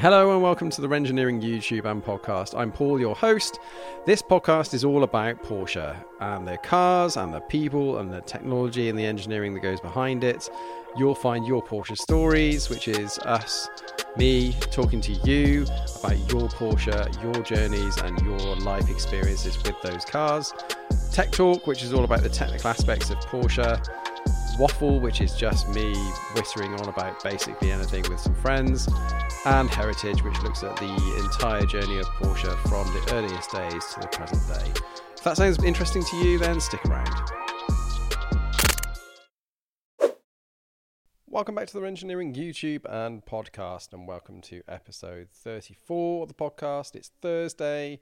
Hello and welcome to the Renngineering YouTube and podcast. I'm Paul, your host. This podcast is all about Porsche and their cars and the people and the technology and the engineering that goes behind it. You'll find your Porsche stories, which is us, me, talking to you about your Porsche, your journeys, and your life experiences with those cars. Tech Talk, which is all about the technical aspects of Porsche. Waffle, which is just me whittering on about basically anything with some friends and Heritage, which looks at the entire journey of Porsche from the earliest days to the present day. If that sounds interesting to you, then stick around. Welcome back to the Renngineering YouTube and podcast, and welcome to episode 34 of the podcast. It's Thursday,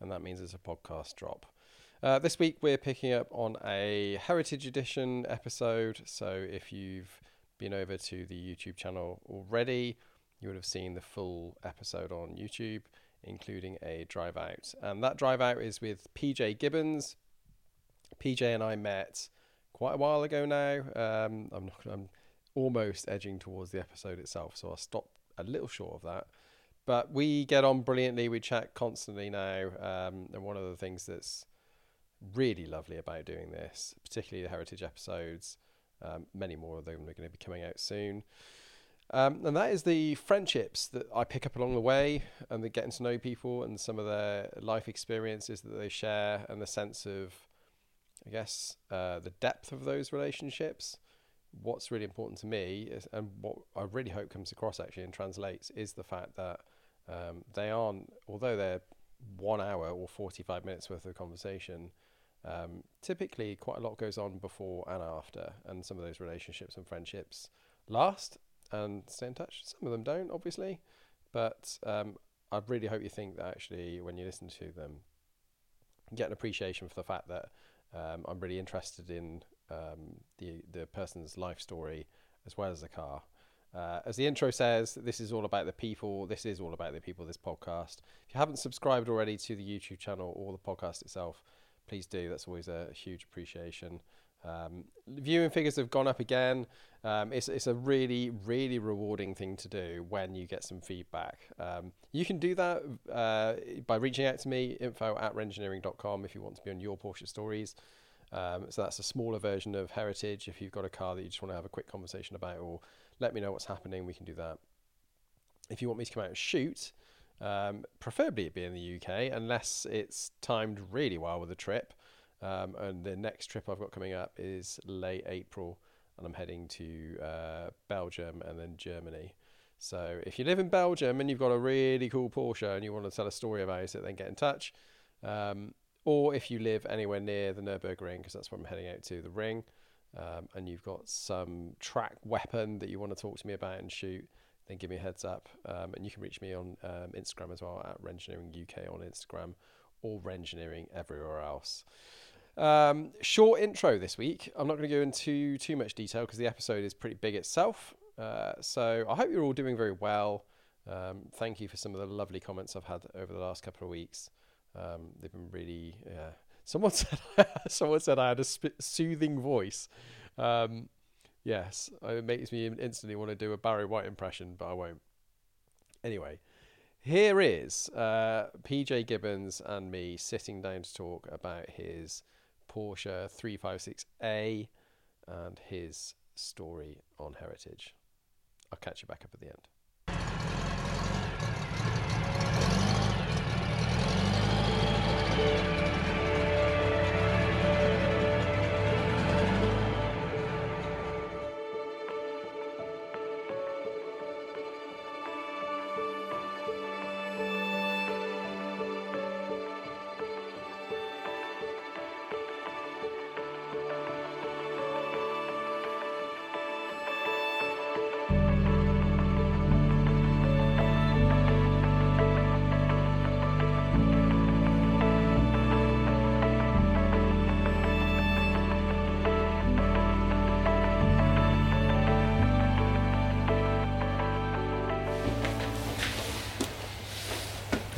and that means it's a podcast drop. Uh, this week, we're picking up on a Heritage Edition episode. So, if you've been over to the YouTube channel already, you would have seen the full episode on YouTube, including a drive out. And that drive out is with PJ Gibbons. PJ and I met quite a while ago now. Um, I'm not. I'm almost edging towards the episode itself, so I'll stop a little short of that. But we get on brilliantly. We chat constantly now, um, and one of the things that's really lovely about doing this, particularly the heritage episodes, um, many more of them are going to be coming out soon, um, and that is the friendships that I pick up along the way and the getting to know people and some of their life experiences that they share and the sense of, I guess, uh, the depth of those relationships. What's really important to me is, and what I really hope comes across actually and translates is the fact that um, they aren't, although they're one hour or 45 minutes worth of conversation, um, typically quite a lot goes on before and after. And some of those relationships and friendships last and stay in touch. Some of them don't, obviously, but um, I really hope you think that actually when you listen to them, get an appreciation for the fact that um, I'm really interested in um, the the person's life story as well as the car. Uh, as the intro says, this is all about the people. This is all about the people. This podcast. If you haven't subscribed already to the YouTube channel or the podcast itself, please do. That's always a huge appreciation. Um, viewing figures have gone up again. Um, it's, it's a really, really rewarding thing to do when you get some feedback. Um, you can do that uh, by reaching out to me, info at renngineering.com, if you want to be on your Porsche stories. Um, so that's a smaller version of Heritage. If you've got a car that you just want to have a quick conversation about, or let me know what's happening, we can do that. If you want me to come out and shoot, um, preferably it be in the UK, unless it's timed really well with the trip. Um, and the next trip I've got coming up is late April, and I'm heading to uh, Belgium and then Germany. So if you live in Belgium and you've got a really cool Porsche and you want to tell a story about it, then get in touch. Um, or if you live anywhere near the Nurburgring, because that's where I'm heading out to, the ring, um, and you've got some track weapon that you want to talk to me about and shoot, then give me a heads up. Um, and you can reach me on um, Instagram as well at Renngineering UK on Instagram or Renngineering everywhere else. Um, short intro this week. I'm not going to go into too much detail because the episode is pretty big itself. Uh, so I hope you're all doing very well. Um, thank you for some of the lovely comments I've had over the last couple of weeks. Um, they've been really. Yeah. Someone said someone said I had a sp- soothing voice. Um, yes, it makes me instantly want to do a Barry White impression, but I won't. Anyway, here is uh, PJ Gibbons and me sitting down to talk about his Porsche 356A and his story on heritage. I'll catch you back up at the end.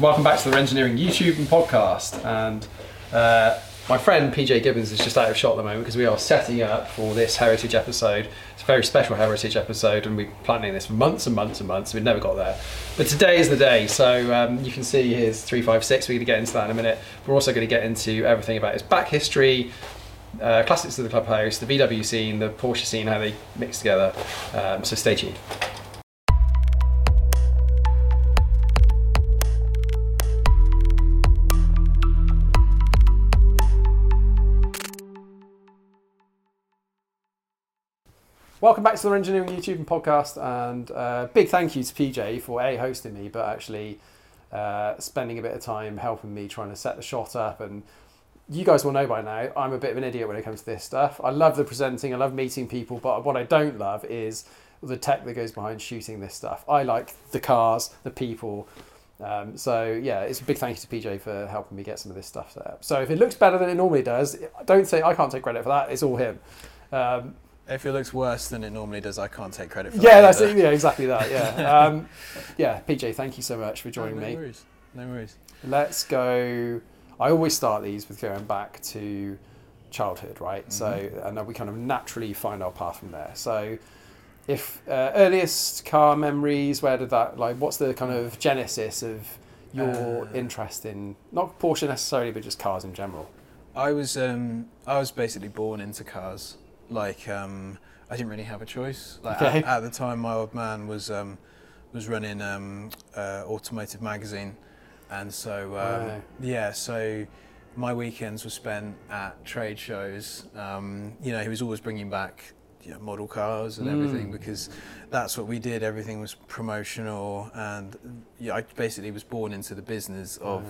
Welcome back to the Renngineering YouTube and podcast. And uh, my friend PJ Gibbons is just out of shot at the moment because we are setting up for this heritage episode. It's a very special heritage episode, and we've been planning this for months and months and months. We've never got there, but today is the day. So um, you can see his three five six. We're going to get into that in a minute. We're also going to get into everything about his back history, uh, Classics at the Clubhouse, the VW scene, the Porsche scene, how they mix together. Um, so stay tuned. Welcome back to the Renngineering YouTube and podcast, and uh, big thank you to PJ for a hosting me, but actually uh, spending a bit of time helping me trying to set the shot up. And you guys will know by now, I'm a bit of an idiot when it comes to this stuff. I love the presenting, I love meeting people, but what I don't love is the tech that goes behind shooting this stuff. I like the cars, the people. Um, so yeah, it's a big thank you to PJ for helping me get some of this stuff set up. So if it looks better than it normally does, don't say I can't take credit for that. It's all him. Um, If it looks worse than it normally does, I can't take credit for yeah, that. that's either. it. Yeah, exactly that. Yeah, um, yeah. PJ, thank you so much for joining no me. Worries. No worries. Let's go. I always start these with going back to childhood, right? So, Mm-hmm. and then we kind of naturally find our path from there. So, if uh, earliest car memories, where did that like? What's the kind of genesis of your Uh, interest in not Porsche necessarily, but just cars in general? I was um, I was basically born into cars. Like um, I didn't really have a choice. Like Okay. at, at the time, my old man was um, was running um, uh, Automotive Magazine, and so um, yeah, so my weekends were spent at trade shows. Um, you know, he was always bringing back you know, model cars and everything Mm. because that's what we did. Everything was promotional, and yeah, I basically was born into the business of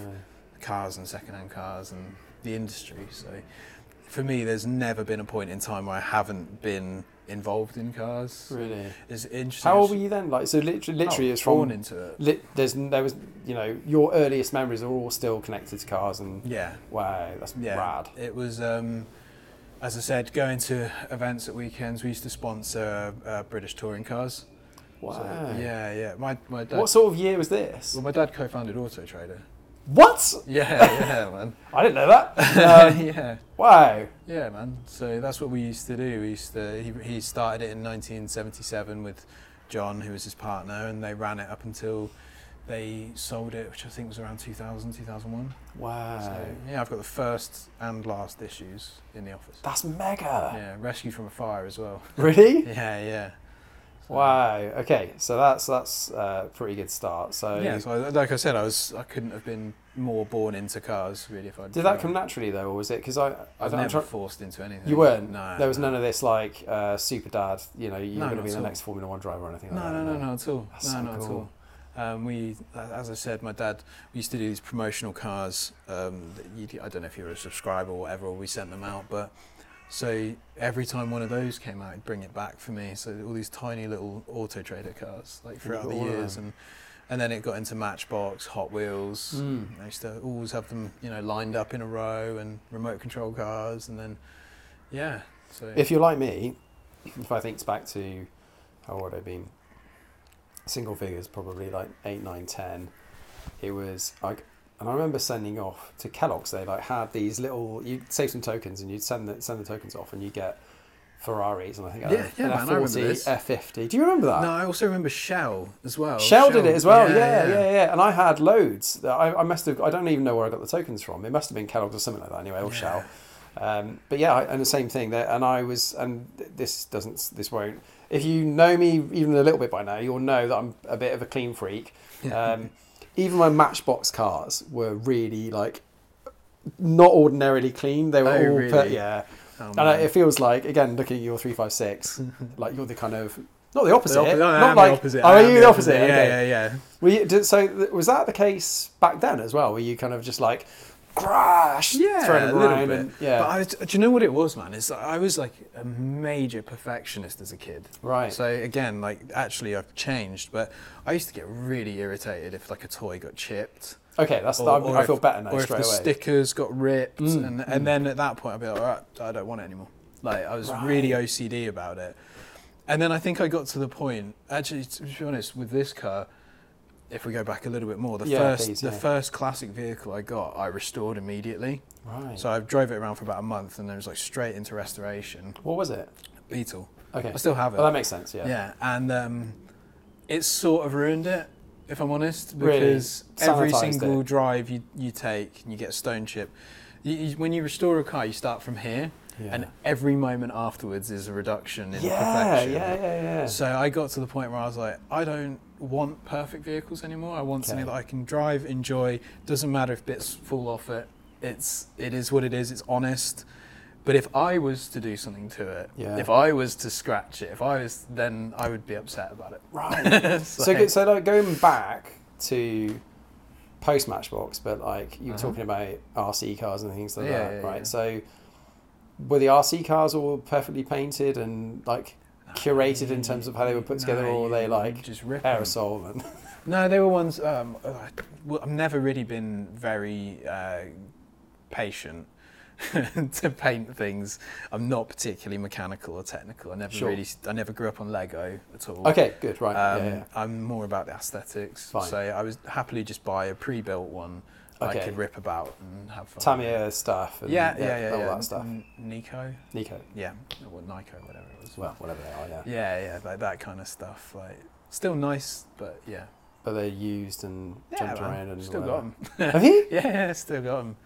cars and second-hand cars and the industry. So for me, there's never been a point in time where I haven't been involved in cars. really. It's interesting. How old were you then? Like, so literally, literally, Oh, it's from born into it. Lit, there's there was you know your earliest memories are all still connected to cars and Yeah, wow that's yeah. rad. It was, um, as I said, going to events at weekends. We used to sponsor uh, British touring cars. Wow. So, yeah, yeah. My my dad. What sort of year was this? well, my dad co-founded Auto Trader. What? Yeah, yeah, man. I didn't know that. Um, yeah. wow. Yeah, man. So that's what we used to do. We used to. He, he started it in 1977 with John, who was his partner, and they ran it up until they sold it, which I think was around 2000, 2001. Wow. So yeah, I've got the first and last issues in the office. That's mega. Yeah, rescue from a fire as well. Really? Yeah, yeah. So- Wow. Okay. So that's that's a pretty good start. So Yeah, so I, like I said, I was I couldn't have been more born into cars really if I did that come naturally though, or was it because I I I was don't- I'm never try- forced into anything. you weren't? No. There was no. none of this like uh, super dad. You know, you're No, going to be the all. next Formula One driver or anything. No, like no, that, no, not at all. That's no, so not at all. Um, we, as I said, my dad we used to do these promotional cars. Um, I don't know if you were a subscriber or whatever, or we sent them out, but so every time one of those came out, he'd bring it back for me. So all these tiny little auto trader cars, like throughout the years, and and then it got into Matchbox, Hot Wheels. Mm. I used to always have them, you know, lined up in a row, and remote control cars, and then yeah. So If you're like me, if I think back to how old I've been, single figures, probably like eight, nine, ten. It was like, and I remember sending off to Kellogg's. They like had these little. You'd save some tokens, and you'd send the send the tokens off, and you get Ferraris, and I think Yeah, uh, yeah, an man, I remember F40, this. F50. Do you remember that? no, I also remember Shell as well. Shell, did it as well. Yeah, yeah, yeah, And I had loads. I, I must have. I don't even know where I got the tokens from. It must have been Kellogg's or something like that. Anyway, or Yeah. Shell. Um, but yeah, I- and the same thing there. And I was, and this doesn't, this won't. If you know me even a little bit by now, you'll know that I'm a bit of a clean freak. Um, even my Matchbox cars were really like not ordinarily clean. They were Oh, all, really? yeah. Oh, And I, man. it feels like again looking at your three five six, like you're the kind of not the opposite. The oppo- no, I not am like oh, the opposite. oh, are you the opposite? Yeah, Okay. yeah, yeah. Were you, did, so was that the case back then as well? Were you kind of just like crash, Yeah, a little bit. and yeah, But I do you know what it was, man? Is I was like a major perfectionist as a kid. right. So again, like actually, I've changed, but I used to get really irritated if like a toy got chipped, okay, that's or, I, or I if- feel better now or if the away. stickers got ripped, Mm, and mm. then at that point I'd be like, all right, I don't want it anymore. Like I was really OCD about it, and then I think I got to the point. Actually, to be honest, with this car, if we go back a little bit more, the Yeah, first please, the first classic vehicle I got, I restored immediately. Right. So I drove it around for about a month, and then it was like straight into restoration. what was it? Beetle. Okay. I still have it. Well, that makes sense. Yeah. yeah. and um, it's sort of ruined it, if I'm honest, Really? because every single it. drive you, you take, and you get a stone chip. You, you, when you restore a car, you start from here, Yeah. and every moment afterwards is a reduction in yeah, perfection. yeah, yeah, yeah. So I got to the point where I was like, I don't want perfect vehicles anymore. I want something that I can drive, enjoy. Doesn't matter if bits fall off it. It's it is what it is. It's honest. But if I was to do something to it, Yeah. if I was to scratch it, if I was, then I would be upset about it. Right. so, so, so like going back to post Matchbox, but like you were Uh-huh. talking about RC cars and things like Yeah, that, yeah, right? So were the RC cars all perfectly painted and like curated in terms of how they were put together, No, or were they like just rip 'em. aerosol and No, they were ones. Um, well, I've never really been very uh, patient to paint things. I'm not particularly mechanical or technical. I never Sure. really. I never grew up on Lego at all. okay, good, right? Um, yeah, yeah. I'm more about the aesthetics. Fine. So I was happily just buy a pre-built one that Okay. I could rip about and have fun. Tamiya stuff. And, Yeah, yeah, yeah, all yeah. that stuff. N- Nikko. Nikko. Yeah, or Nikko, whatever it was. Well, whatever they are, yeah. yeah, yeah, like that kind of stuff. Like still nice, but yeah. But they're used and jumped man, around and still whatever. got them. Have you? yeah, yeah, still got them.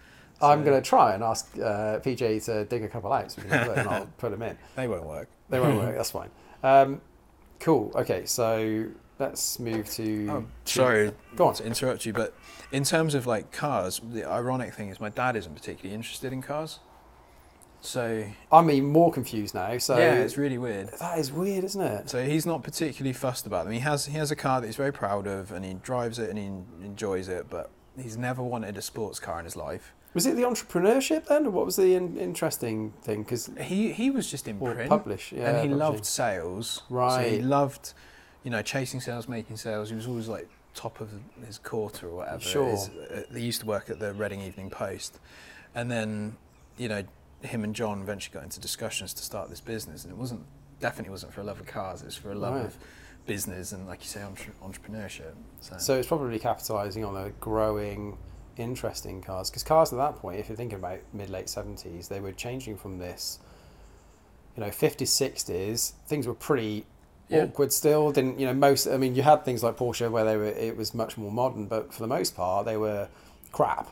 I'm going to try and ask uh, PJ to dig a couple out so we can have a look and I'll put them in. They won't work. They won't work. That's fine. Um, cool. Okay, so let's move to. Oh, sorry Go on. to interrupt you, but in terms of like cars, the ironic thing is my dad isn't particularly interested in cars. So I'm even more confused now. So yeah, it's really weird. that is weird, isn't it? So he's not particularly fussed about them. He has he has a car that he's very proud of, and he drives it and he enjoys it. But he's never wanted a sports car in his life. Was it the entrepreneurship then, or what was the in- interesting thing? Because He he was just in print, publish, yeah, and he publishing. loved sales. So he loved, you know, chasing sales, making sales. He was always like top of his quarter or whatever. Sure. His- uh, They used to work at the Reading Evening Post, and then, you know, him and John eventually got into discussions to start this business, and it wasn't definitely wasn't for a love of cars. It was for a love Right. of business and, like you say, entre- entrepreneurship. So, So it's probably capitalising on a growing interest in cars. Because cars at that point, if you're thinking about mid late seventies, they were changing from this. You know, fifties, sixties, things were pretty Yeah. awkward still. Didn't you know most? I mean, you had things like Porsche where they were it was much more modern, but for the most part, they were crap.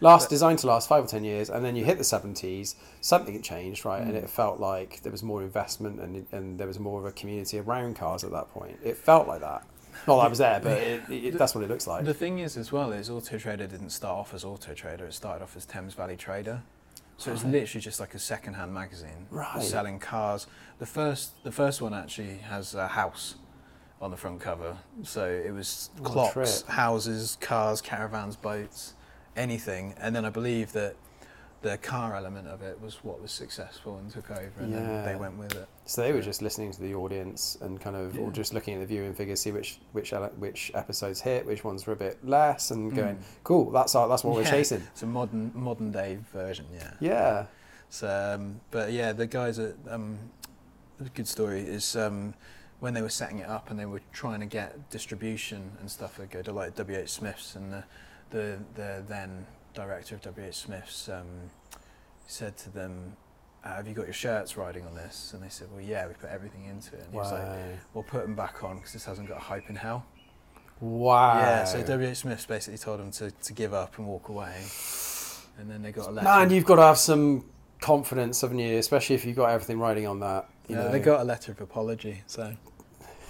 Last But- designed to last five or ten years, and then you hit the seventies, something had changed, right? And Mm. it felt like there was more investment and and there was more of a community around cars at that point. It felt like that. Not that I was there, but it, it, that's what it looks like. The thing is, as well, is Auto Trader didn't start off as Auto Trader. It started off as Thames Valley Trader. So it's literally just like a second-hand magazine, Right. selling cars. The first, the first one actually has a house on the front cover. So it was What clocks, houses, cars, caravans, boats, anything. And then I believe that the car element of it was what was successful and took over, and then they went with it. So they were just listening to the audience and kind of, or just looking at the viewing figures, see which which which episodes hit, which ones were a bit less, and going, Mm. cool, that's our, that's what we're chasing. It's a modern, modern day version, yeah. Yeah, So, um, but yeah, the guys at um, a good story is um, when they were setting it up and they were trying to get distribution and stuff. They go to like WH Smiths and the the, the then director of WH Smiths um, said to them, uh, "Have you got your shirts riding on this?" And they said, "Well, yeah, we put everything into it." And he was like, wow, "We'll put them back on because this hasn't got a hype in hell." wow. Yeah. So WH Smiths basically told them to, to give up and walk away. And then they got a letter. Man, you've got to have some confidence, haven't you? Especially if you've got everything riding on that. You yeah, know, they got a letter of apology. So.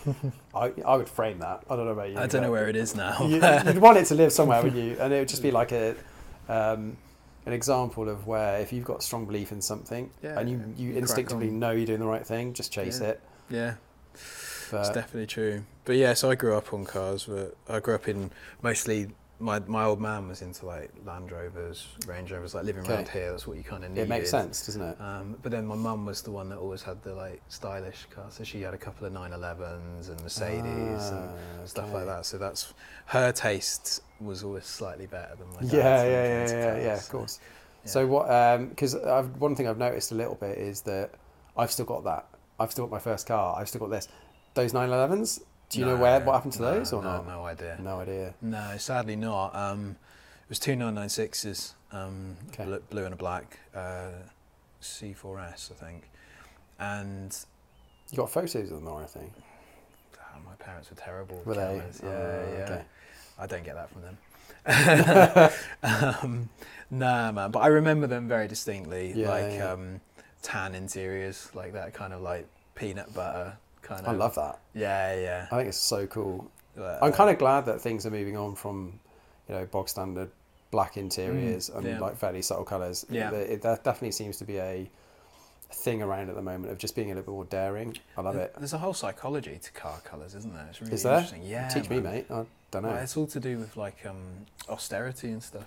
I, I would frame that. I don't know about you. I don't know where it is now. you, would want it to live somewhere, would you? And it would just be like a. Um, an example of where if you've got strong belief in something Yeah, and you, you crack instinctively know you're doing the right thing, just chase Yeah. it. yeah, But it's definitely true. But yeah, so I grew up on cars. But I grew up in mostly. My, my old man was into like Land Rovers, Range Rovers, like living Okay. around here. That's what you kind of needed. it makes sense, doesn't it? Um, but then my mum was the one that always had the like stylish cars. So she had a couple of 911s and Mercedes and Ah, stuff okay. like that. So that's her taste was always slightly better than my dad's. Yeah, yeah, yeah, to yeah, yeah, of course. Yeah. So what? Because I've one thing I've noticed a little bit is that I've still got that. I've still got my first car. I've still got this. Those 911s Do you know where what happened to no, those or no, not? No idea. No idea. No, sadly not. Um, it was two 996s, um, Okay. bl- blue and a black, uh, C4S, I think. And You got photos of them or anything? ah, my parents were terrible. Were they? Yeah, Oh, yeah. okay. I don't get that from them. um, nah, man. But I remember them very distinctly, Yeah, like yeah. Um, tan interiors, like that kind of like peanut butter kind of. I love that. Yeah, yeah. I think it's so cool. But, I'm uh, kind of glad that things are moving on from, you know, bog standard black interiors and yeah. like fairly subtle colours. Yeah. It, it- that definitely seems to be a thing around at the moment of just being a little bit more daring. I love it. There's a whole psychology to car colours, isn't there? It's really Is there? interesting. Yeah. Teach me, mate. I don't know. Well, it's all to do with like um, austerity and stuff.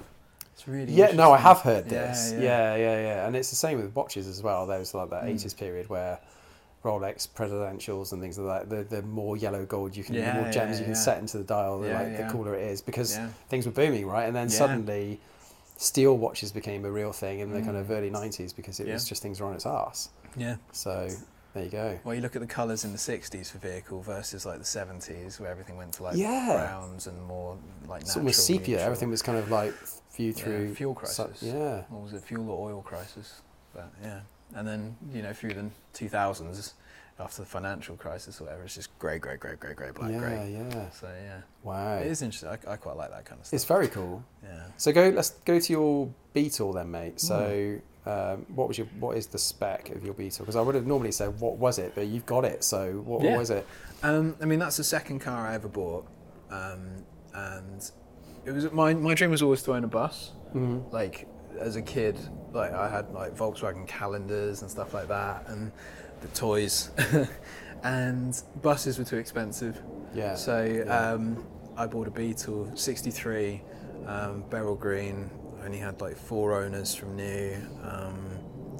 It's really Yeah, no, I have heard Yeah, this. yeah. Yeah, yeah, yeah, And it's the same with watches as well. There was like that Mm. 80s period where Rolex presidentials and things like that, the, the more yellow gold you can, Yeah, the more gems yeah, you can yeah. set into the dial, the, like, the cooler it is because things were booming, right? And then suddenly steel watches became a real thing in the kind of Mm. early 90s because it was just things were on its ass. Yeah. So there you go. Well, you look at the colours in the 60s for vehicle versus like the 70s where everything went to like Yeah. browns and more like natural. almost sepia. neutral. Everything was kind of like viewed through fuel crisis. yeah. What was it? Fuel or oil crisis. But yeah. And then, you know, through the 2000s, after the financial crisis or whatever, it's just grey, grey, grey, grey, grey, black, yeah, grey. yeah. So yeah. Wow. It is interesting. I, I quite like that kind of stuff. It's very cool. yeah. So go. Let's go to your Beetle then, mate. So, um, what was your what is the spec of your Beetle? Because I would have normally said what was it, but you've got it. So what, Yeah. what was it? Um, I mean, that's the second car I ever bought, um, and it was my my dream was always to own a bus. Mm-hmm. Like as a kid, like I had like Volkswagen calendars and stuff like that, and the toys, and buses were too expensive. Yeah. So yeah. um, I bought a Beetle '63, um, beryl green. Only had like four owners from new. Um,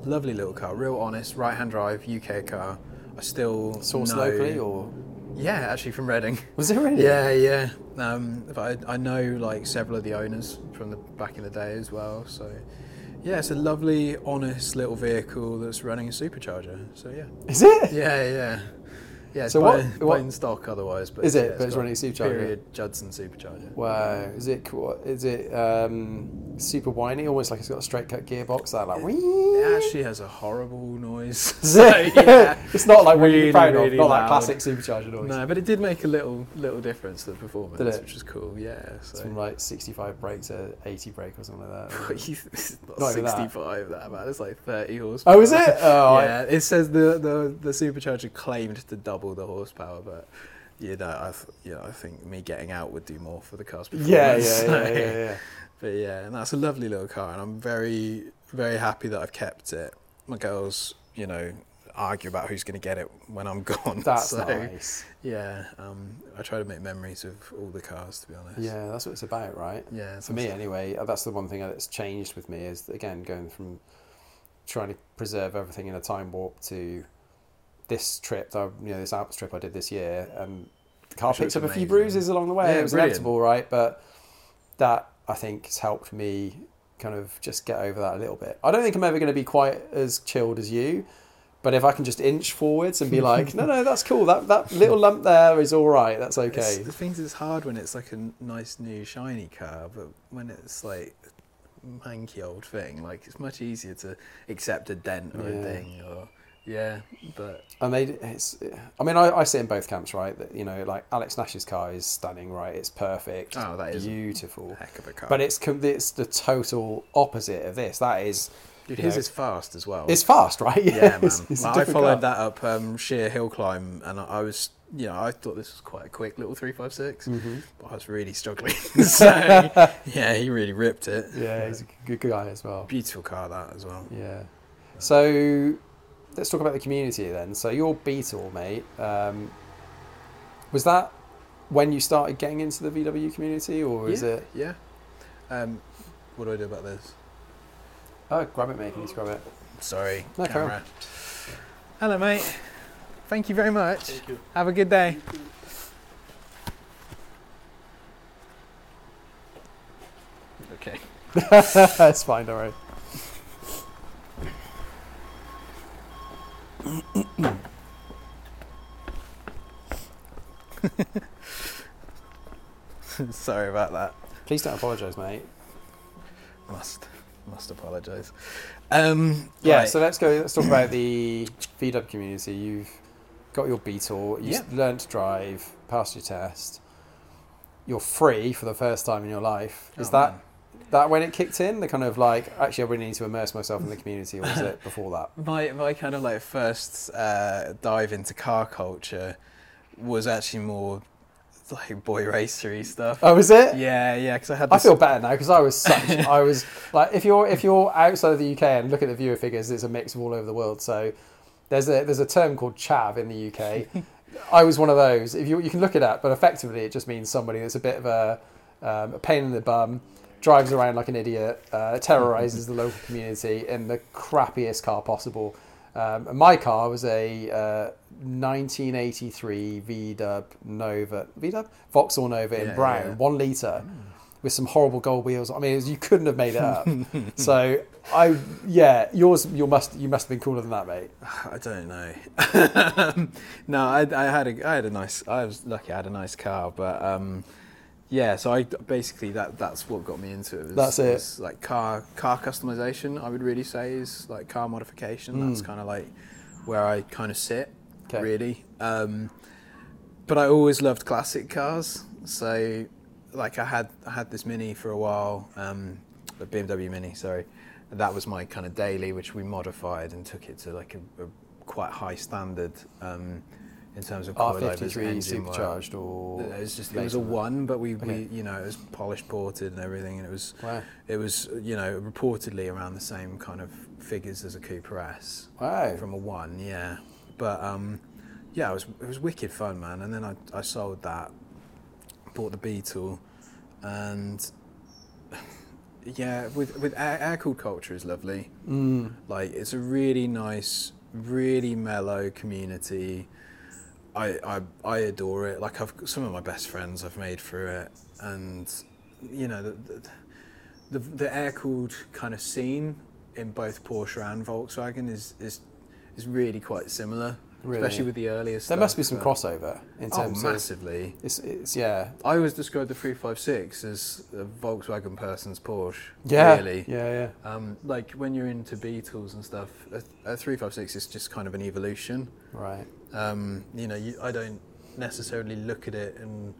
lovely little car, real honest, right-hand drive UK car. I still Sourced know- locally or yeah, actually from Reading. was it really? Yeah, yeah. Um, but I, I know like several of the owners from the back in the day as well. So yeah, it's a lovely, honest little vehicle that's running a supercharger. So yeah, Is it? yeah, yeah. Yeah, So what- in stock otherwise. But Is it? yeah, But it's running a supercharger? Period Judson supercharger. Wow. Is it cool? Is it um, super whiny? Almost like it's got a straight cut gearbox. That like. It actually has a horrible noise. Is So, yeah. it's not like Really, proud of. really Not that loud. classic supercharger noise. No, but it did make a little little difference to the performance, it? which is cool. Yeah. So. from like 65 brake to 80 brake or something like that. not, Not even that. 65 that man. It's like 30 horsepower. Oh, is it? Oh, I- yeah. It says the, the the supercharger claimed to double the horsepower, but you know, I th- yeah, I think me getting out would do more for the car's performance. yeah, yeah, so- yeah, yeah, yeah. But yeah, and that's a lovely little car, and I'm very very happy that I've kept it. My girls, you know, argue about who's going to get it when I'm gone. That's so, nice. Yeah, um, I try to make memories of all the cars, to be honest. Yeah, that's what it's about, right? Yeah. For me, anyway, uh, that's the one thing that's changed with me is again going from trying to preserve everything in a time warp to this trip, that, you know, this Alps trip I did this year, and the car picked it's up a few bruises along the way. Yeah, it was brilliant. inevitable, right? But that I think has helped me kind of just get over that a little bit. I don't think I'm ever going to be quite as chilled as you. But if I can just inch forwards and be like, no, no, that's cool. That that little lump there is all right. That's It's, okay. the things it's hard when it's like a nice new shiny car, but when it's like a manky old thing, like it's much easier to accept a dent or Yeah. a thing or yeah. But And they, it's, I mean, I, I sit in both camps, right? That you know, like Alex Nash's car is stunning, right? It's perfect, Oh, that is a beautiful. heck of a car. But it's it's the total opposite of this. That is, Dude, his know, is fast as well. it's fast, right? yeah, man. it's- it's a Like, I followed car. that up um, sheer hill climb, and I, I was, you know, I thought this was quite a quick little three five six, Mhm. but I was really struggling. so yeah, he really ripped it. Yeah, he's a good guy as well. Beautiful car that as well. Yeah. So let's talk about the community then. So your Beetle, mate, um, was that when you started getting into the VW community, or is yeah, it? Yeah. Um, what do I do about this? Oh, grab it, mate. Can you grab it? Sorry, No, carry on. camera. Hello, mate. Thank you very much. Have a good day. Okay. That's fine, don't worry. Sorry about that. Please don't apologise, mate. Must must apologise. Um, Yeah, right. so let's go. Let's talk about the VW community. You've got your Beetle. You Yeah. have learned to drive, passed your test. You're free for the first time in your life. Is Oh, that man. That when it kicked in? The kind of like, actually, I really need to immerse myself in the community, or was it before that? my my kind of like first uh, dive into car culture was actually more like boy racery stuff. Oh, was it? Yeah, yeah, because I had. I feel better now because I was such. I was like, if you're if you're outside of the UK and look at the viewer figures, it's a mix of all over the world. So there's a there's a term called chav in the UK. I was one of those. If you you can look it up, but effectively it just means somebody that's a bit of a, um, a pain in the bum, drives around like an idiot, uh, terrorizes the local community in the crappiest car possible. Um, my car was a uh, 1983 VW Nova, VW Vauxhall Nova in Yeah, brown, yeah. one liter, with some horrible gold wheels. I mean, was, you couldn't have made it up. so I, yeah, yours, you must, you must have been cooler than that, mate. I don't know. no, I, I had a I had a nice. I was lucky. I had a nice car, but um, yeah. So I basically that that's what got me into it. Was, That's it. was like car car customization. I would really say is like car modification. That's Mm. kind of like where I kind of sit. Okay. Really. Um, but I always loved classic cars. So like I had I had this Mini for a while, um, a BMW Mini. Sorry. That was my kind of daily, which we modified and took it to like a, a quite high standard um, in terms of coilovers, R53 engine work. supercharged or It was just it was a one, but we, Okay. we you know it was polished ported and everything, and it was Wow. it was you know reportedly around the same kind of figures as a Cooper S Wow. from a one, yeah. But um, yeah, it was it was wicked fun, man. And then I, I sold that, bought the Beetle, and yeah, with with air, air cooled culture is lovely. Mm. Like it's a really nice, really mellow community. I, I I adore it. Like I've some of my best friends I've made through it, and you know the the, the, the air cooled kind of scene in both Porsche and Volkswagen is is is really quite similar, Really? especially with the earlier stuff. There must be some but- crossover in Oh, terms of massively. it's, it's yeah I always describe the 356 as a Volkswagen person's Porsche. yeah Really. yeah yeah Um, like when you're into Beatles and stuff, a, a 356 is just kind of an evolution. right Um, you know, you, I don't necessarily look at it and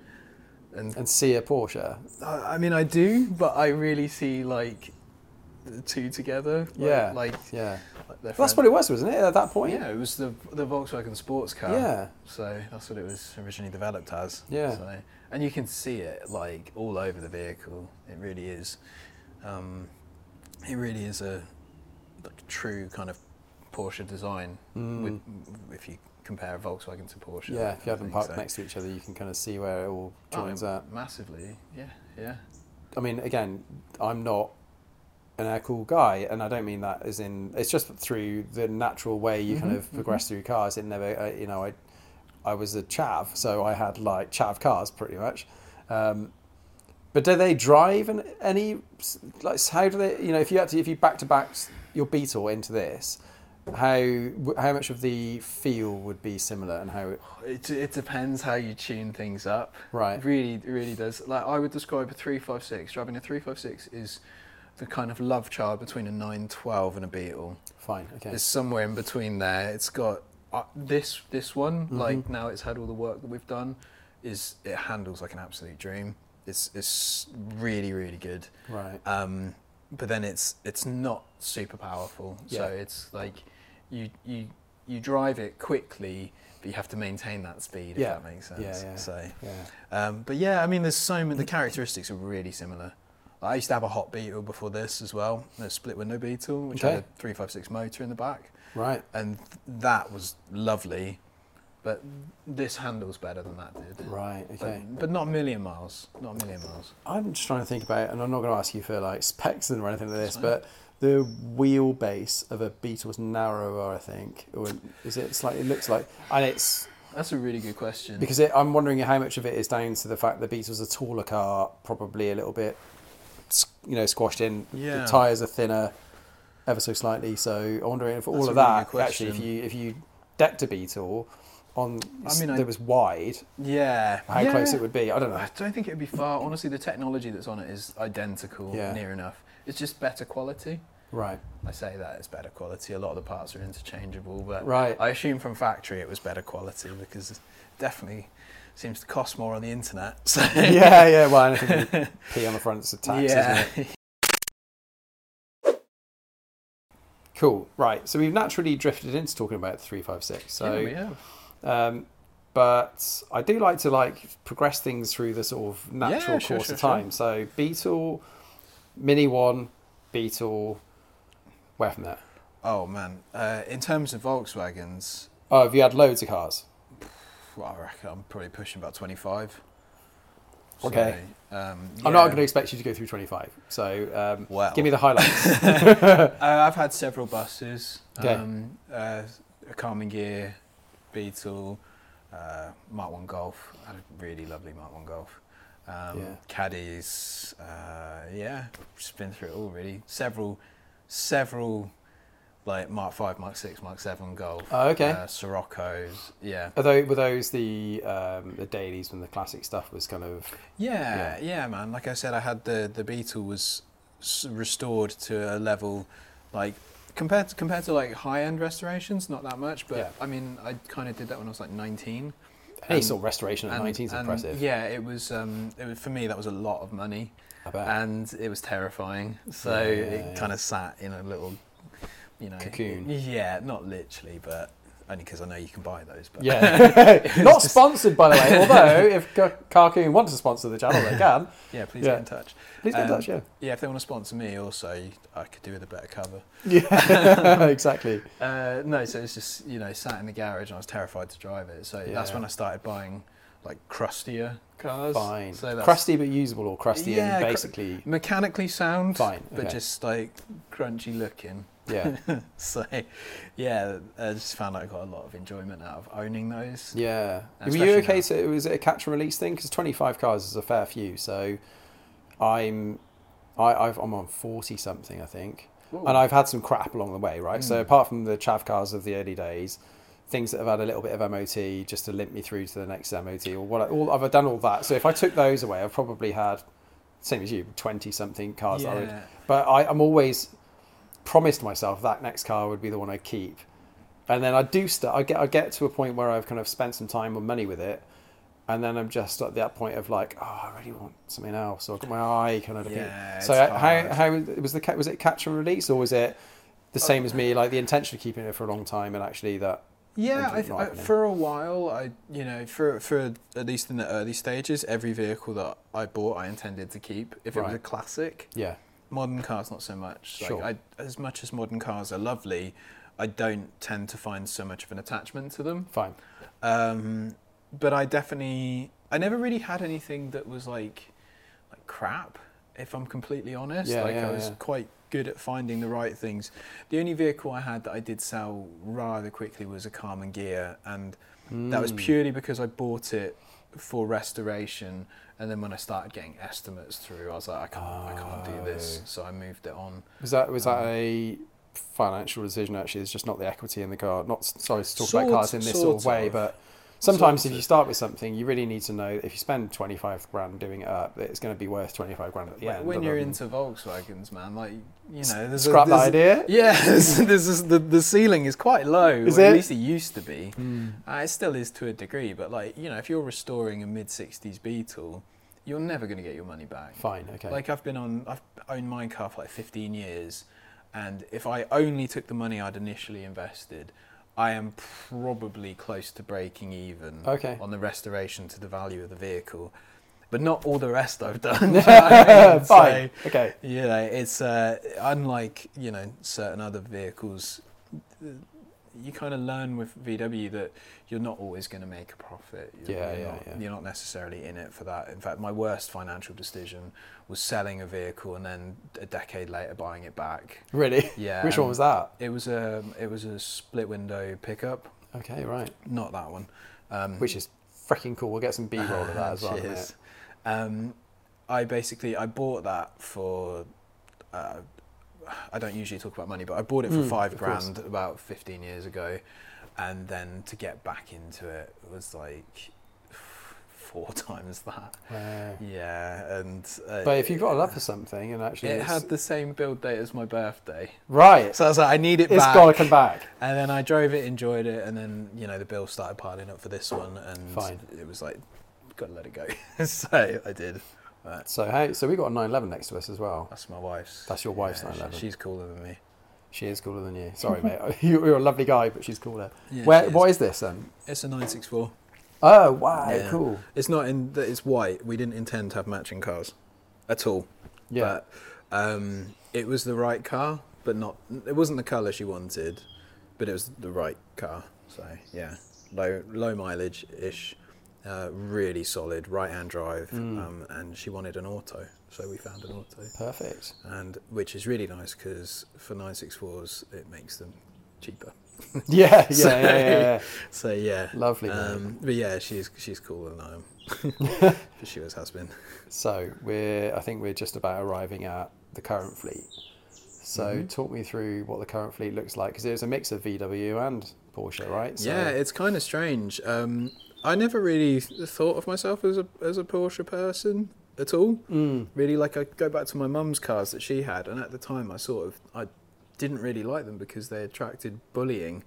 and and see a Porsche I, I mean I do, but I really see like the two together. Like, Yeah. like, yeah that's what it was wasn't it at that point Yeah, it was the the Volkswagen sports car. yeah So that's what it was originally developed as. Yeah. So, and you can see it like all over the vehicle. It really is. Um, it really is a like true kind of Porsche design. Mm. With, if you compare Volkswagen to Porsche. yeah if you have them parked so. next to each other you can kind of see where it all Oh, joins up massively. Yeah, yeah. I mean, again, I'm not an air cool guy, and I don't mean that as in it's just through the natural way you kind Mhm, of progress through cars. It never, uh, you know, I I was a chav, so I had like chav cars pretty much. Um, but do they drive in any like how do they? You know, if you had to, if you back to back your Beetle into this, how how much of the feel would be similar, and how It, it depends how you tune things up. right? It really, really does. Like I would describe a three five six. Driving a three five six is the kind of love child between a nine twelve and a Beetle. Fine, okay, It's somewhere in between there. It's got uh, this this one. Mhm. Like now, it's had all the work that we've done. Is it handles like an absolute dream. It's it's really really good. right, Um, but then it's it's not super powerful. Yeah. So it's like you you you drive it quickly, but you have to maintain that speed. Yeah. If that makes sense. Yeah, yeah. So. yeah, Um, but yeah, I mean, there's so many. The characteristics are really similar. I used to have a hot Beetle before this as well, a split window Beetle, which Okay. had a 356 motor in the back, right. and that was lovely. But this handles better than that did. Right. Okay. But, but not a million miles. Not a million miles. I'm just trying to think about, and I'm not going to ask you for like specs or anything like this, but the wheelbase of a Beetle was narrower, I think. Or is it slightly? It looks like, and it's That's a really good question. because it, I'm wondering how much of it is down to the fact that the Beetle's a taller car, probably a little bit, you know, squashed in. Yeah. The tires are thinner, ever so slightly. So I'm wondering if all That's of really that actually, if you if you decked a Beetle on I mean, I- that was wide, Yeah. how yeah. close it would be. I don't know. I don't think it would be far. Honestly, the technology that's on it is identical, Yeah. near enough. It's just better quality. Right. I say that it's better quality. A lot of the parts are interchangeable, but Right. I assume from factory it was better quality because definitely seems to cost more on the internet. So yeah, yeah. Well, anything with P on the front is a tax, yeah. isn't it? Cool. Right. So we've naturally drifted into talking about three five six. So, yeah, we have. um, but I do like to like progress things through the sort of natural Yeah, sure, course sure, of sure. time. So Beetle, Mini One, Beetle. Where from there? Oh man, uh, in terms of Volkswagens, Oh, have you had loads of cars? Well, I reckon I'm probably pushing about 25. Okay. So, um, I'm not going to expect you to go through 25. So um, Well. give me the highlights. Uh, I've had several buses. Okay. Um, uh, a Karmann Ghia, Beetle, uh, Mark One Golf. I had a really lovely Mark One Golf. Um, Yeah. Caddies. Uh, yeah, just been through it all really. Several, several, like Mark Five, Mark Six, Mark Seven Golf. Oh, okay. Uh, Sciroccos. Yeah. Are those, were those the um, the dailies when the classic stuff was kind of Yeah, yeah, man. Like I said, I had the the Beetle was restored to a level like compared to, compared to like high end restorations, not that much. But Yeah. I mean, I kind of did that when I was like nineteen. any And- sort of restoration at 19 is impressive. Yeah, it was. Um, it was for me that was a lot of money, I bet. and it was terrifying. So Yeah, yeah, it yeah. kind of sat in a little, you know, Cocoon. Yeah, not literally, but only because I know you can buy those. But yeah, not just- sponsored by the way. Although if Car- Carcoon want to sponsor the channel, they can. yeah, please Yeah. get in touch. Please get in Um, touch. Yeah, Yeah, if they want to sponsor me, also I could do with a better cover. yeah, exactly. Uh, no, so it's just you know sat in the garage and I was terrified to drive it. So that's when I started buying like crustier cars. Fine. So crusty but usable, or crusty Yeah, and cr- basically mechanically sound, Fine, but just like crunchy looking. Yeah, So yeah, I just found I got a lot of enjoyment out of owning those. yeah. Were you okay? now. So was it a catch and release thing? Because 25 cars is a fair few. So I'm, I, I've, I'm on 40 something, I think. Ooh. and I've had some crap along the way, right? So Mm. apart from the chav cars of the early days, things that have had a little bit of MOT just to limp me through to the next MOT, or what? All I've done all that. So if I took those away, I've probably had same as you, twenty something cars. That I would, yeah. but I, I'm always promised myself that next car would be the one I keep, and then I do start. I get I get to a point where I've kind of spent some time and money with it. And then I'm just at that point of like, oh, I really want something else. So I've got my eye kind of. Yeah, so it's how how was the was it catch and release or was it the oh. same as me, like the intention of keeping it for a long time and actually that Yeah, I, for I, for a while, I you know for for at least in the early stages, every vehicle that I bought, I intended to keep. If it was a classic, yeah modern cars not so much. Like Sure. I, as much as modern cars are lovely, I don't tend to find so much of an attachment to them. fine Um, but I definitely, I never really had anything that was like, like crap. If I'm completely honest, Yeah, like yeah, I was yeah. quite good at finding the right things. The only vehicle I had that I did sell rather quickly was a Karmann Ghia, and that was Mm. purely because I bought it for restoration. And then when I started getting estimates through, I was like, I can't, I can't do this. Oh. So I moved it on. was that was that Um, a financial decision actually it's just not the equity in the car not sorry to talk Sort- about cars in this sort of way of. but sometimes if you start with something you really need to know if you spend 25 grand doing it up it's going to be worth 25 grand at the When- end when you're into Volkswagens, man, like you know, there's scrap a, that idea Yeah, there's, there's the the ceiling is quite low. Is or At least it used to be. Mm. Uh, it still is to a degree, but like you know, if you're restoring a mid '60s Beetle, you're never going to get your money back. fine okay Like I've been on, I've owned my car for like 15 years, and if I only took the money I'd initially invested, I am probably close to breaking even Okay. on the restoration to the value of the vehicle. But not all the rest I've done. Do you know what I mean? fine So, okay you know, it's uh, unlike you know certain other vehicles. You kind of learn with VW that you're not always going to make a profit. You're, Yeah, you're yeah, not, yeah. You're not necessarily in it for that. In fact, my worst financial decision was selling a vehicle and then a decade later buying it back. really Yeah. which one was that It was a it was a split window pickup. okay right Not that one. Um, which is freaking cool we'll get some b-roll of that as well in a minute. Cheers. Um, I basically I bought that for. Uh, I don't usually talk about money, but I bought it for Mm, five of course. grand about 15 years ago, and then to get back into it was like four times that. Wow. Yeah, and uh, But if you've got a love for something and actually it had the same build date as my birthday, right, so I was like, I need it it's back. got to come back. And then I drove it, enjoyed it, and then you know the bill started piling up for this one, and Fine. it was like, got to let it go. so I did. But So hey, so we got a 911 next to us as well. that's my wife's. That's your wife's Yeah, 911. She's cooler than me. She is cooler than you. Sorry, mate. You- You're a lovely guy, but she's cooler. Yeah, Where? she What is this then? It's a 964. Oh wow, Yeah. cool. It's not in. that It's white. We didn't intend to have matching cars, at all. Yeah. But um, it was the right car, but not. It wasn't the colour she wanted, but it was the right car. So yeah, low low mileage ish, uh, really solid right hand drive, Mm. um, and she wanted an auto, so we found an auto, Perfect. and which is really nice because for 964s it makes them cheaper. Yeah, yeah, So- yeah, yeah, yeah. So yeah, Lovely. um, but yeah, she's she's cooler than I am. she always has been. So we're, I think we're just about arriving at the current fleet. So Mhm. talk me through what the current fleet looks like because it was a mix of VW and Porsche, right? So, Yeah, it's kind of strange. Um, I never really thought of myself as a as a Porsche person at all. Mm, Really, like I go back to my mum's cars that she had, and at the time I sort of I didn't really like them because they attracted bullying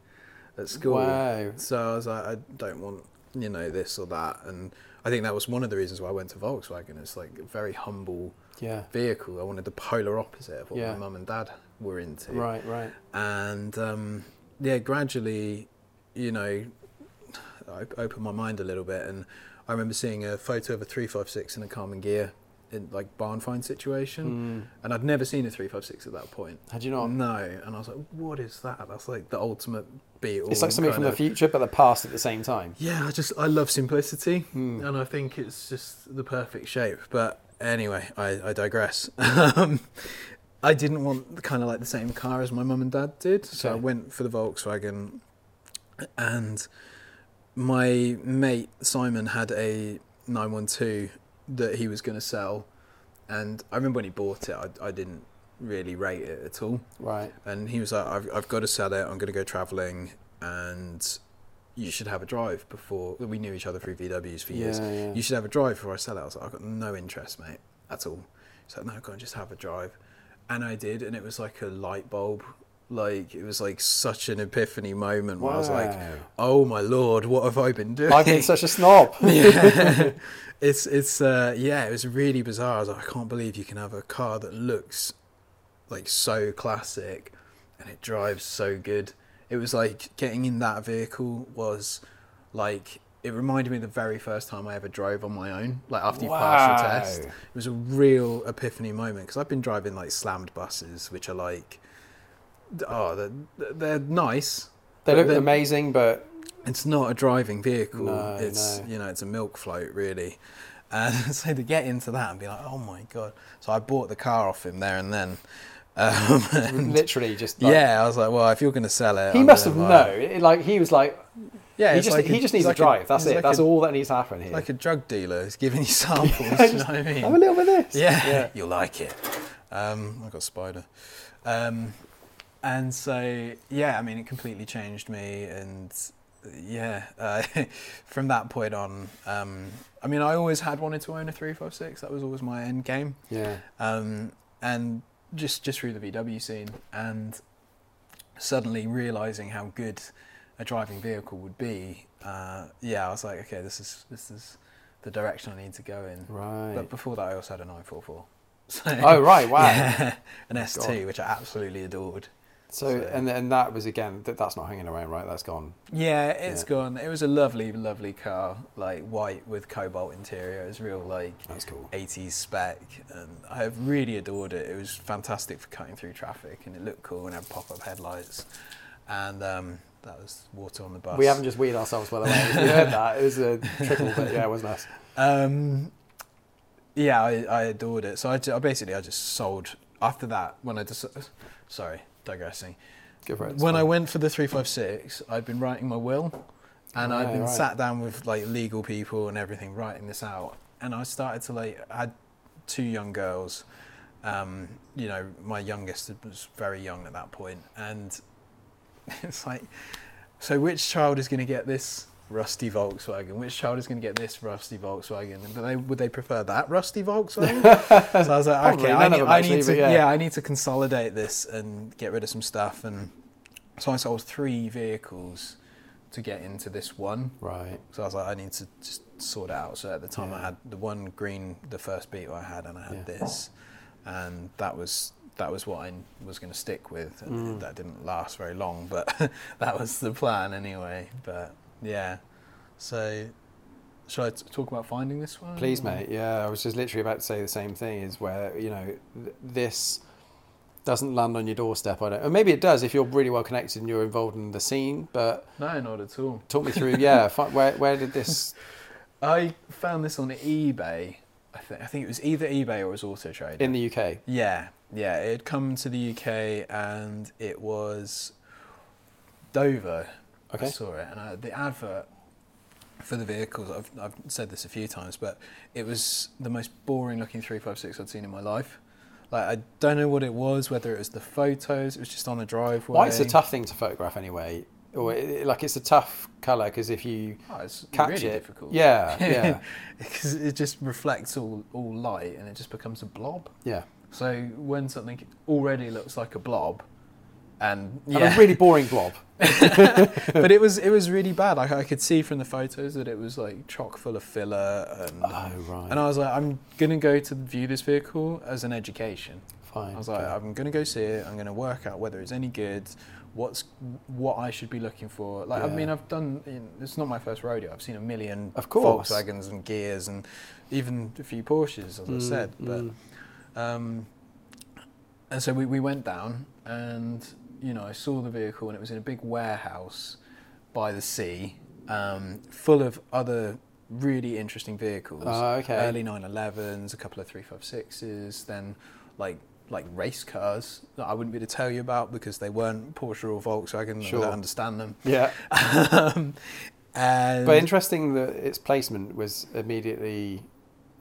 at school. Wow. So I was like, I don't want you know this or that, and I think that was one of the reasons why I went to Volkswagen. It's like a very humble Yeah. vehicle. I wanted the polar opposite of what Yeah. my mum and dad were into Right. Right. and um, yeah, gradually, you know, I opened my mind a little bit, and I remember seeing a photo of a three five six in a Karmann Ghia in like barn find situation, Mm. and I'd never seen a three five six at that point. Had you not? No, and I was like, what is that? That's like the ultimate Beetle. It's like something from kind the future, but the past at the same time. Yeah, I just I love simplicity, Mm. and I think it's just the perfect shape. But anyway, I, I digress. Um, I didn't want kind of like the same car as my mum and dad did, so I went for the Volkswagen. And my mate Simon had a 912 that he was going to sell, and I remember when he bought it, I, I didn't really rate it at all. Right. And he was like, I've, I've got to sell it. I'm going to go travelling, and you should have a drive before. We knew each other through VWs for years. Yeah. Yeah. You should have a drive before I sell it. I was like, I've got no interest, mate, at all. He's like, no, go and just have a drive. And I did, and it was like a light bulb. Like, it was like such an epiphany moment where I was like, oh my lord, what have I been doing? I've been such a snob. yeah. it's it's uh, yeah, it was really bizarre. I was like, I can't believe you can have a car that looks like so classic and it drives so good. It was like getting in that vehicle was like it reminded me of the very first time I ever drove on my own, like after you pass your test. It was a real epiphany moment because I've been driving like slammed buses, which are like, oh, they're, they're nice. They look amazing, but it's not a driving vehicle. No, it's no. you know, it's a milk float really. And so to get into that and be like, oh my god! So I bought the car off him there and then. Um, and literally just like, yeah, I was like, well, if you're going to sell it, He I'm must have known. it. Like he was like, Yeah, he just like a- he just needs to like a- drive. That's it. like That's a- all that needs to happen here. Like a drug dealer is giving you samples. you know what I mean? Have a little bit of this. Yeah, Yeah. you'll like it. Um, I got spider. Um, and so yeah, I mean, it completely changed me, and yeah, uh, from that point on, um, I mean, I always had wanted to own a three five six. That was always my end game, Yeah. um, and just just through the VW scene, and suddenly realizing how good a driving vehicle would be. Uh, yeah, I was like, okay, this is this is the direction I need to go in. Right. But before that, I also had a 944. So, oh right. Wow. yeah, an ST, God. which I absolutely adored. So So- and and that was again that, that's not hanging around, right? That's gone. Yeah, it's Yeah. gone. It was a lovely, lovely car, like white with cobalt interior. It was real, like That's cool. 80s spec, and I have really adored it. It was fantastic for cutting through traffic, and it looked cool and had pop-up headlights, and um, that was water on the bus. We haven't just weed ourselves by the way. We heard that. It was a trickle, but yeah, it was nice. Um, yeah, I, I adored it. So I, I basically I just sold after that when I just sorry digressing. Go for it. when I went for the three five six, I'd been writing my will, and I'd been right. sat down with like legal people and everything writing this out, and I started to like I had two young girls. Um, you know, my youngest was very young at that point, and it's like so which child is going to get this rusty Volkswagen? Which child is going to get this rusty Volkswagen? And they, would they prefer that rusty Volkswagen? so I was like, okay, I need, I actually, need to, yeah. yeah. I need to consolidate this and get rid of some stuff. And so I sold three vehicles to get into this one. Right. So I was like, I need to just sort it out. So at the time, I had the one green, the first Beetle I had, and I had Yeah. this, and that was that was what I was going to stick with. And Mm. That didn't last very long, but that was the plan anyway. But yeah, so should I t- talk about finding this one? Please, mate. Yeah, I was just literally about to say the same thing. Is where you know th- this doesn't land on your doorstep. I don't. Or maybe it does if you're really well connected and you're involved in the scene. But No, not at all. talk me through. Yeah, fi- where where did this? I found this on eBay. I think I think it was either eBay or it was Auto Trader. In the UK. Yeah, yeah. It had come to the UK and it was Dover. Okay. I saw it and I, the advert for the vehicles. I've I've said this a few times, but it was the most boring looking 356 I'd seen in my life. Like I don't know what it was, whether it was the photos. It was just on the driveway. Why it's a tough thing to photograph anyway. Or it, like it's a tough color because if you Oh, it's catch really it, difficult. yeah, yeah, because it just reflects all all light and it just becomes a blob. yeah. So when something already looks like a blob, and And a really boring blob. but it was it was really bad. Like I could see from the photos that it was like chock full of filler, and Oh right. and I was like, I'm gonna go to view this vehicle as an education. Fine. I was like, okay. I'm gonna go see it. I'm gonna work out whether it's any good, what's what I should be looking for. Like I mean, I've done. You know, it's not my first rodeo. I've seen a million Of course. Volkswagens and Ghias and even a few Porsches, as I Mm, said. But mm. um, and so we, we went down and you know I saw the vehicle and it was in a big warehouse by the sea, um, full of other really interesting vehicles. Ah, okay. Early 911s, a couple of 356s, then like like race cars that I wouldn't be able to tell you about because they weren't Porsche or Volkswagen. I Sure. don't understand them. yeah. um, and But interesting that its placement was immediately.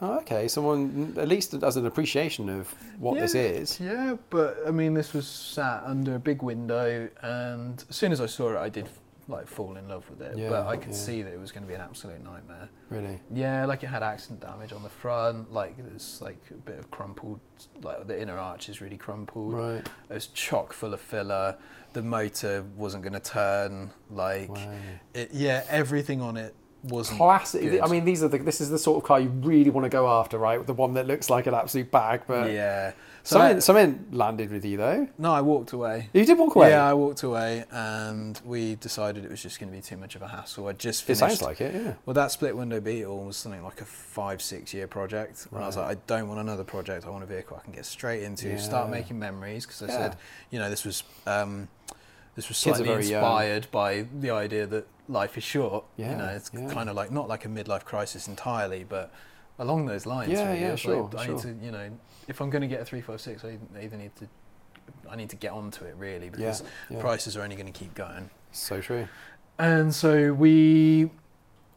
Oh, okay. Someone at least has an appreciation of what this is. Yeah, but I mean, this was sat under a big window, and as soon as I saw it, I did like fall in love with it. Yeah, but I could yeah. see that it was going to be an absolute nightmare. Really. Yeah, like it had accident damage on the front, like there's like a bit of crumpled, like the inner arch is really crumpled. Right. It was chock full of filler. The motor wasn't going to turn. Like, Wow. it, yeah, everything on it wasn't Classic. good. I mean, these are the. This is the sort of car you really want to go after, right? The one that looks like an absolute bag, but yeah. So something, I- something landed with you though. no, I walked away. You did walk away. Yeah, I walked away, and we decided it was just going to be too much of a hassle. I just finished. it sounds like it. Yeah. well, that split window Beetle was something like a five, six year project. And I was like, I don't want another project. I want a vehicle I can get straight into, start making memories. Because I Yeah. said, you know, this was um, this was slightly very young. inspired by the idea that life is short. Yeah, You know, it's yeah. kind of like not like a midlife crisis entirely, but along those lines. Yeah, really. yeah, It's sure, like, I sure. need to, you know, if I'm going to get a three five six, I either need to. I need to get onto it really because Yeah. prices are only going to keep going. So true. And so we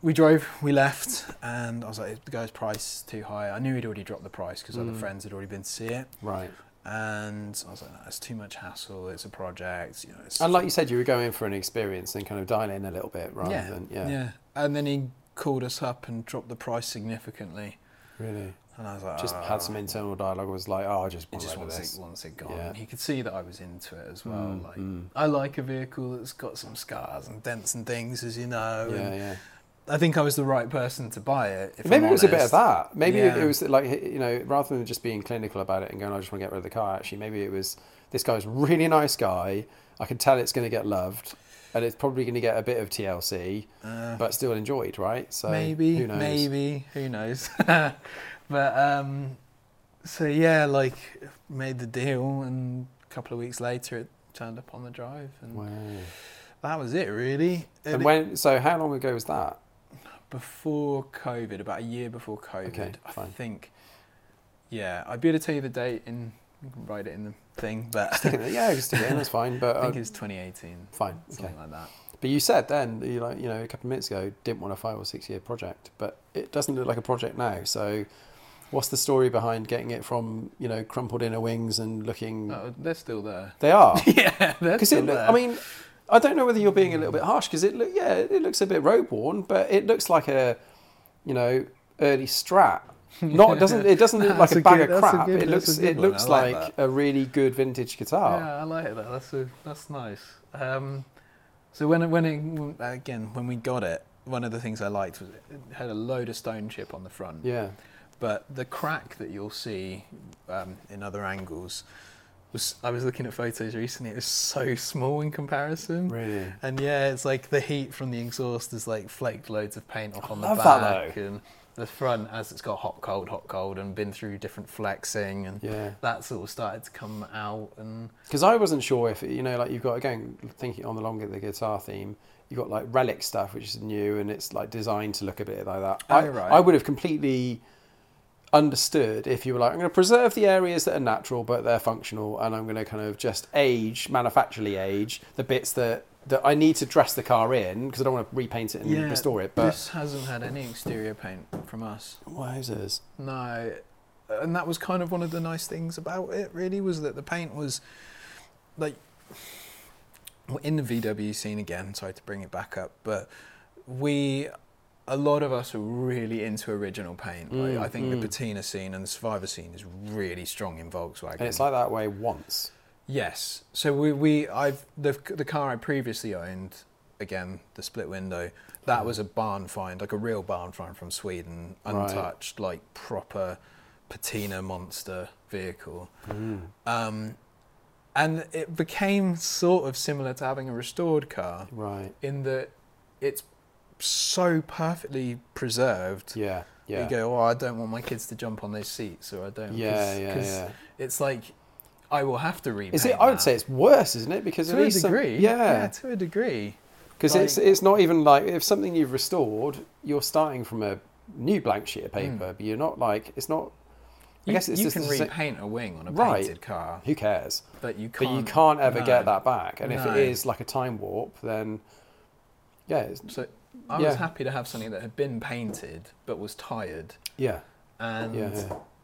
we drove, we left, and I was like, the guy's price is too high. I knew he'd already dropped the price because other Mm. friends had already been to see it, Right. And I was like, no, it's too much hassle. It's a project, you know. It's And like you said, you were going for an experience and kind of dial in a little bit rather yeah, than yeah. yeah. And then he called us up and dropped the price significantly, Really. and I was like, Just "Ah." had some internal dialogue. I was like, oh, I just want just wants this. it, wants it gone. Yeah. He could see that I was into it as well. Mm, like, mm. I like a vehicle that's got some scars and dents and things, as you know. Yeah, and yeah. I think I was the right person to buy it. If Maybe it was a bit of that. Maybe Yeah. it was like you know, rather than just being clinical about it and going, I just want to get rid of the car. Actually, maybe it was this guy's really nice guy. I can tell it's going to get loved, and it's probably going to get a bit of TLC, Uh, but still enjoyed, right? So maybe, who maybe, who knows? but um, so yeah, like made the deal, and a couple of weeks later, it turned up on the drive, and Wow. that was it, really. And And when? So how long ago was that? Before COVID, about a year before COVID, Okay, I fine. think. Yeah, I'd be able to tell you the date, and write it in the thing, but yeah, just stick it in. That's fine. But I think uh, it's 2018, fine. Okay. something like that. But you said then, you like, you know, a couple of minutes ago, didn't want a five or six year project, but it doesn't look like a project now. So, what's the story behind getting it from, you know, crumpled inner wings and looking? No, they're still there. They are yeah, they're still it. there. I mean, I don't know whether you're being a little bit harsh because it look yeah it looks a bit road worn, but it looks like a you know early Strat. Not it doesn't it doesn't look like a a bag good- of crap. good- it looks it one. looks I like like a really good vintage guitar. Yeah, I like that. That's a, that's nice. Um, so when it, when it, again when we got it, one of the things I liked was it had a load of stone chip on the front. Yeah. But the crack that you'll see um, in other angles was I was looking at photos recently. It was so small in comparison. Really. And yeah, it's like the heat from the exhaust has like flaked loads of paint off I on the back and the front as it's got hot cold hot cold and been through different flexing and Yeah. that sort of started to come out and Because I wasn't sure if you know, like you've got again thinking on the longer the guitar theme, you've got like relic stuff which is new and it's like designed to look a bit like that. Oh, I, right. I would have completely understood if you were like, I'm going to preserve the areas that are natural but they're functional, and I'm going to kind of just age, manufacturally age the bits that that I need to dress the car in because I don't want to repaint it and Yeah, restore it. But this hasn't had any exterior paint from us. Why is wowzers, No, and that was kind of one of the nice things about it. Really, was that the paint was like in the VW scene again. Sorry to bring it back up, but we, a lot of us are really into original paint. Like, Mm, I think mm. the patina scene and the Survivor scene is really strong in Volkswagen. and it's like that way once. Yes. So we, we I've the the car I previously owned, again the split window. That was a barn find, like a real barn find from Sweden, Right. untouched, like proper patina monster vehicle. Mm. Um, and it became sort of similar to having a restored car Right. in that it's so perfectly preserved. Yeah. Yeah. You go, oh, I don't want my kids to jump on those seats, or I don't. yeah. 'cause- Yeah. Because 'cause Yeah. It's like I will have to repaint. Is it? I would say it's worse, isn't it? Because to a least some- degree. yeah. to a degree. Because it's Like- it's not even like if something you've restored, you're starting from a new blank sheet of paper, Mm. but you're not like it's not. I You, guess it's you just can repaint a wing on a Right. painted car, Who cares? but you can't. But you can't ever no. get that back. And if it is like a time warp, then yeah, it's, So I Yeah. was happy to have something that had been painted but was tired, yeah, and yeah,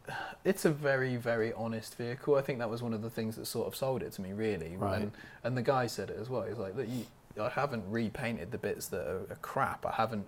yeah. it's a very very honest vehicle. I think that was one of the things that sort of sold it to me really. Right. And, and the guy said it as well. He's like, look, you, I haven't repainted the bits that are, are crap. I haven't.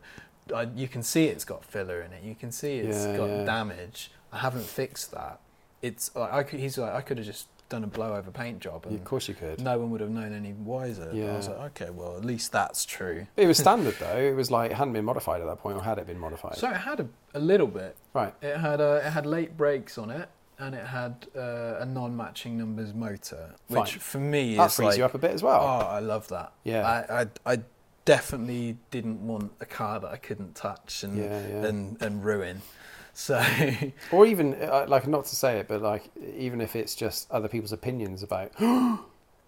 I, you can see it's got filler in it. You can see it's got damage. I haven't fixed that. It's like I could, he's like I could have just done a blowover paint job and of course you could. no one would have known any wiser. Yeah. I was like, okay, well at least that's true. It was standard though. It was like it hadn't been modified at that point, or had it been modified? So it had a, a little bit. right. It had uh, it had late brakes on it, and it had uh, a non-matching numbers motor, which for me That is frees like, you up a bit as well. oh. I love that. yeah. I, I I definitely didn't want a car that I couldn't touch and yeah, yeah. and and ruin. So or even uh, like not to say it, but like even if it's just other people's opinions about, you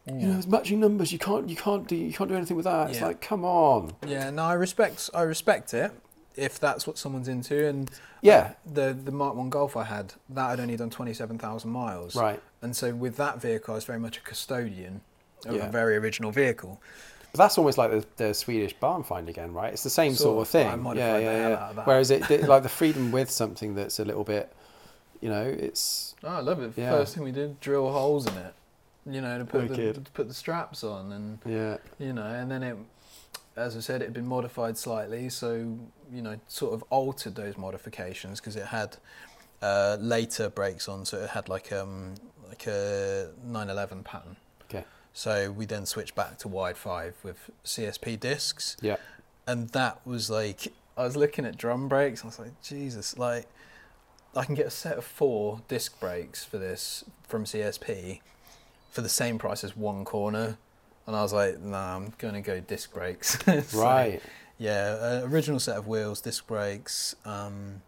know, it's matching numbers. You can't, you can't do, you can't do anything with that. It's Yeah. like, come on. yeah, no, I respect I respect it if that's what someone's into. And Yeah, the the Mark One Golf I had that had only done twenty seven thousand miles. right. And so with that vehicle, I was very much a custodian of Yeah. a very original vehicle. But that's almost like the, the Swedish barn find again, right? It's the same sort, Sort of thing. I yeah, yeah, yeah. out of that. Whereas it, the- like the freedom with something that's a little bit, you know, it's Oh, I love it. Yeah. First thing we did, drill holes in it. You know, to put the, to put the straps on, and yeah, you know, and then it, as I said, it had been modified slightly, so you know, sort of altered those modifications because it had uh, later brakes on, so it had like um like a 911 pattern. So we then switched back to wide five with CSP discs. yeah, and that was like I was looking at drum brakes. I was like, Jesus, like I can get a set of four disc brakes for this from CSP for the same price as one corner, and I was like, Nah, I'm going to go disc brakes. So, right. yeah, uh, original set of wheels, disc brakes. Um,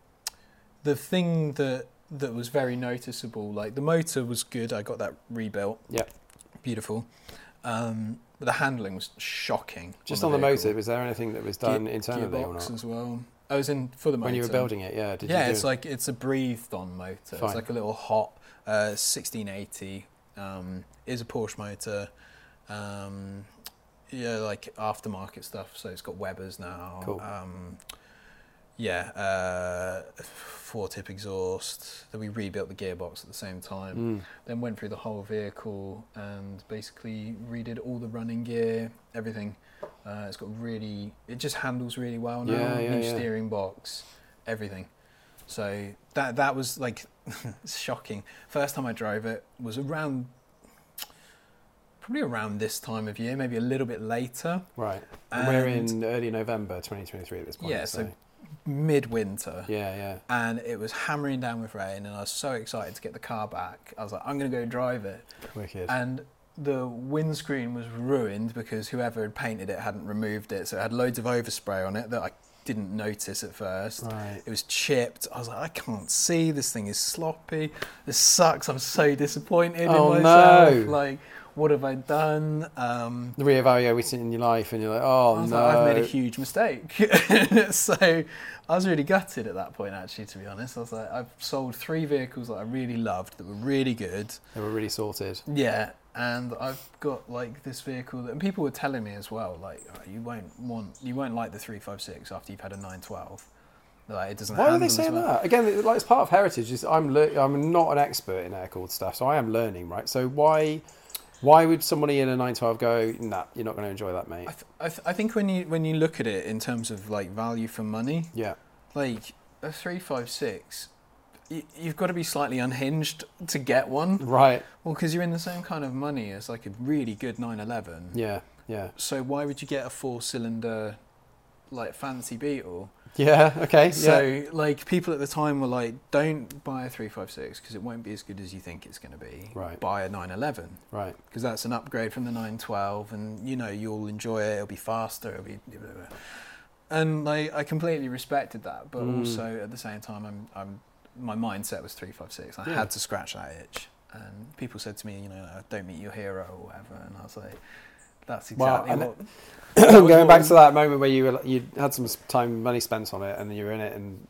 the thing that that was very noticeable, like the motor was good. I got that rebuilt. Yep. Beautiful. Um, but the handling was shocking. Just on the, vehicle. motor, was there anything that was done Ge- internally or not? as well. I was in for the motor When you were building it, yeah. Did yeah, it's like it's a breathed-on motor. Fine. It's like a little hot uh, 1680. Um, is a Porsche motor. Um, yeah, like aftermarket stuff. So it's got Webers now. Cool. Um, yeah, uh, four tip exhaust. Then we rebuilt the gearbox at the same time. Mm. Then went through the whole vehicle and basically redid all the running gear, everything. Uh, it's got really, it just handles really well now. Yeah, yeah, New yeah. steering box, everything. So that that was like shocking. First time I drove it was around, probably around this time of year, maybe a little bit later. Right. And we're in early November 2023 at this point. Yeah, so Midwinter. yeah, yeah. and it was hammering down with rain and I was so excited to get the car back. I was like, I'm going to go drive it. Wicked. And the windscreen was ruined because whoever had painted it hadn't removed it. So it had loads of overspray on it that I didn't notice at first. right. It was chipped. I was like, I can't see. This thing is sloppy. This sucks. I'm so disappointed Oh, in myself. no. Like, what have I done? Um, The reevaluating in your life, and you're like, oh no. like, I've made a huge mistake. so I was really gutted at that point, actually, to be honest. I was like, I've sold three vehicles that I really loved, that were really good. They were really sorted. Yeah. And I've got like this vehicle that, and people were telling me as well, like, oh, you won't want, you won't like the 356 after you've had a 912. Like, it doesn't Why are they saying well. that? Again, like it's part of heritage. Is I'm lear- I'm not an expert in air cooled stuff, so I am learning, right? So why why would somebody in a 912 go, nah, you're not going to enjoy that, mate? I, th- I, th- I think when you when you look at it in terms of like value for money, Yeah, like a 356, y- you've got to be slightly unhinged to get one. right. Well, because you're in the same kind of money as like a really good 911. Yeah, yeah, So why would you get a four-cylinder, like fancy Beetle? Yeah. Okay. So yeah. like people at the time were like, don't buy a 356 because it won't be as good as you think it's going to be. Right. Buy a 911 Right. because that's an upgrade from the 912, and you know you'll enjoy it. It'll be faster. It'll be. Blah, blah, blah. And like I completely respected that, but Mm. also at the same time, I'm, I'm my mindset was 356. I Yeah. had to scratch that itch. And people said to me, you know, don't meet your hero or whatever, and I was like, that's exactly and what. Going back to that moment where you were, you had some time, money spent on it, and you were in it, and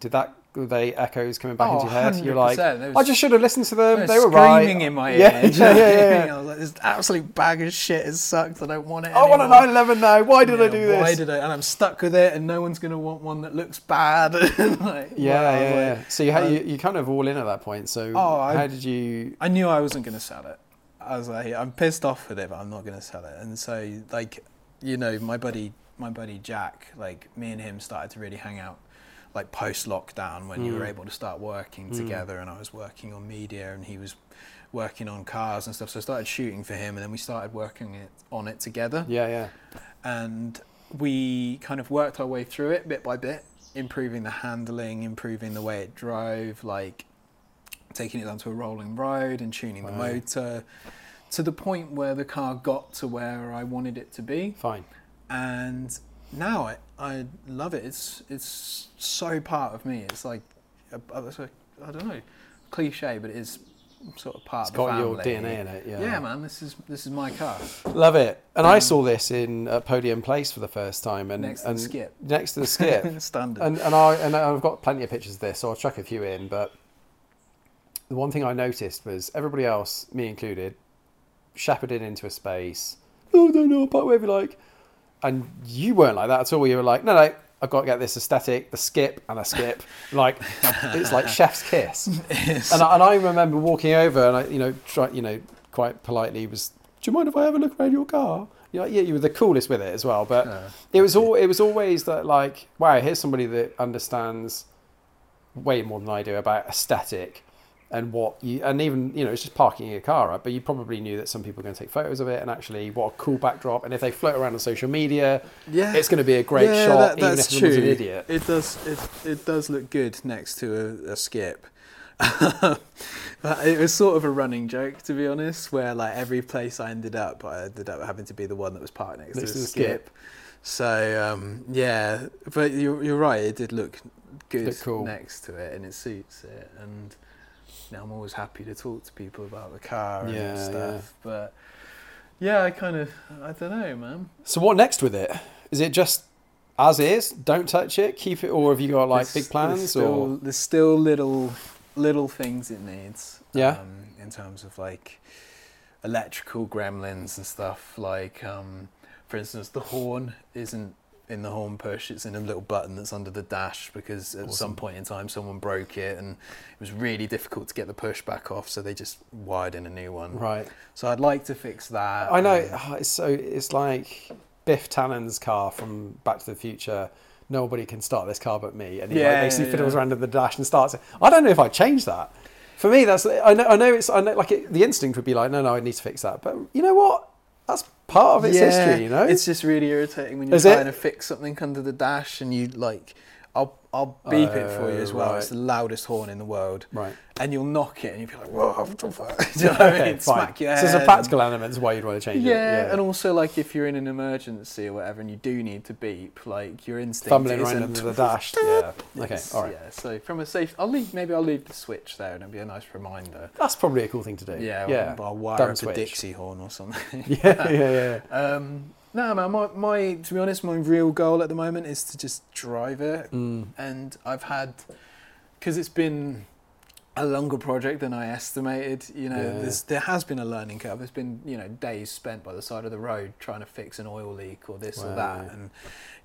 did that? Were they echoes coming back Oh, into your head? You're like, 100%. I just should have listened to them. They were right. screaming in my Yeah, ear. yeah, I yeah, yeah. I was like, this absolute bag of shit. It sucks. I don't want it. I want a anymore. 911 now. Why did I do this? Why did I? And I'm stuck with it, and no one's going to want one that looks bad. like, Yeah, was yeah, like- So you had um, you, you kind of all in at that point. So Oh, I- how did you? I knew I wasn't going to sell it. I was like, I'm pissed off with it, but I'm not going to sell it. And so, like, you know, my buddy, my buddy Jack, like, me and him started to really hang out, like post lockdown when you were Mm. able to start working Mm. together, and I was working on media, and he was working on cars and stuff. So I started shooting for him, and then we started working it on it together. Yeah, yeah, and we kind of worked our way through it bit by bit, improving the handling, improving the way it drove, like taking it down to a rolling road and tuning the motor to the point where the car got to where I wanted it to be. fine. And now I, I love it. It's it's so part of me. It's like a, it's a, I don't know, cliche, but it is sort of part It's of the got your family. DNA in it. Yeah, Yeah, man. This is this is my car. Love it. And I Um, saw this in at Podium Place for the first time, and Next to and the skip. next to the skip. Standard. and and I and I've got plenty of pictures of this, so I'll chuck a few in. But the one thing I noticed was everybody else, me included, shepherded into a space. Oh, no, no, but whatever you like. And you weren't like that at all. You were like, no, no, I've got to get this aesthetic, the skip and a skip. like it's like chef's kiss. And I, and I remember walking over and I, you know, try, you know, quite politely was, do you mind if I have a look around your car? You're like, yeah, you were the coolest with it as well. But it was all it was always that like wow here's somebody that understands way more than I do about aesthetic and what you and even you know it's just parking your car up but you probably knew that some people are going to take photos of it and actually what a cool backdrop and if they float around on social media yeah, it's going to be a great Yeah, shot that- even that's if someone's an true. idiot It does. It it does look good next to a, a skip. but it was sort of a running joke, to be honest, where like every place I ended up, I ended up having to be the one that was parked next, Next to the skip. skip. So um, yeah, but you're you're right. It did look good cool. next to it, and it suits it. And now I'm always happy to talk to people about the car and Yeah, stuff. But yeah, I kind of I don't know, man. so what next with it is it just as is don't touch it keep it or have you got like There's- big plans there's still, or there's still little little things it needs Yeah. um, in terms of like electrical gremlins and stuff like um, for instance the horn isn't in the horn push. It's in a little button that's under the dash because at Awesome. some point in time someone broke it and it was really difficult to get the push back off, so they just wired in a new one. Right. So I'd like to fix that. I know. oh, it's so it's like Biff Tannen's car from Back to the Future. Nobody can start this car but me, and he Yeah, like, basically yeah, fiddles yeah. around in the dash and starts it. I don't know if I'd change that. For me, that's I know. I know it's. I know. Like it, the instinct would be like, no, no, I need to fix that. But you know what? That's part of its Yeah, history. You know. It's just really irritating when you're Is it? trying to fix something under the dash and you like, I'll I'll beep it for you as well. right. It's the loudest horn in the world, right. and you'll knock it and you'll be like, whoa, what the fuck? Do you know what I mean? Smack your so there's a practical element to why you'd want to change yeah, it. Yeah, and also like if you're in an emergency or whatever and you do need to beep, like your instinct fumbling around under the dash. Yeah. Okay. All right. Yeah. So from a safe, I'll leave. Maybe I'll leave the switch there, and it'll be a nice reminder. That's probably a cool thing to do. Yeah. Yeah. I'll, I'll wire Dumb up switch. a Dixie horn or something. Yeah. Yeah. Yeah. Um, no, man. My, my to be honest, my real goal at the moment is to just drive it, Mm. and I've had because it's been a longer project than I estimated. You know, Yeah. there's, there has been a learning curve. There's been you know days spent by the side of the road trying to fix an oil leak or this or that, and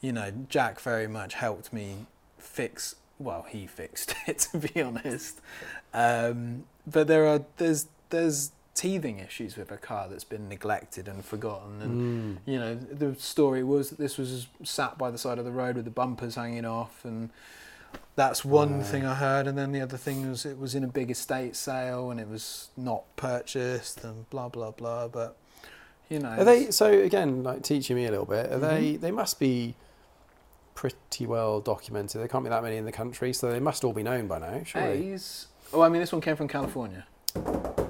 you know Jack very much helped me fix. Well, he fixed it to be honest. Um, but there are there's there's teething issues with a car that's been neglected and forgotten and Mm. you know the story was that this was sat by the side of the road with the bumpers hanging off and that's one Wow. thing i heard and then the other thing was it was in a big estate sale and it was not purchased and blah blah blah but you know Are they so again like teaching me a little bit? Are they Mhm. they must be pretty well documented. There can't be that many in the country, so they must all be known by now. Surely. A's oh i mean this one came from california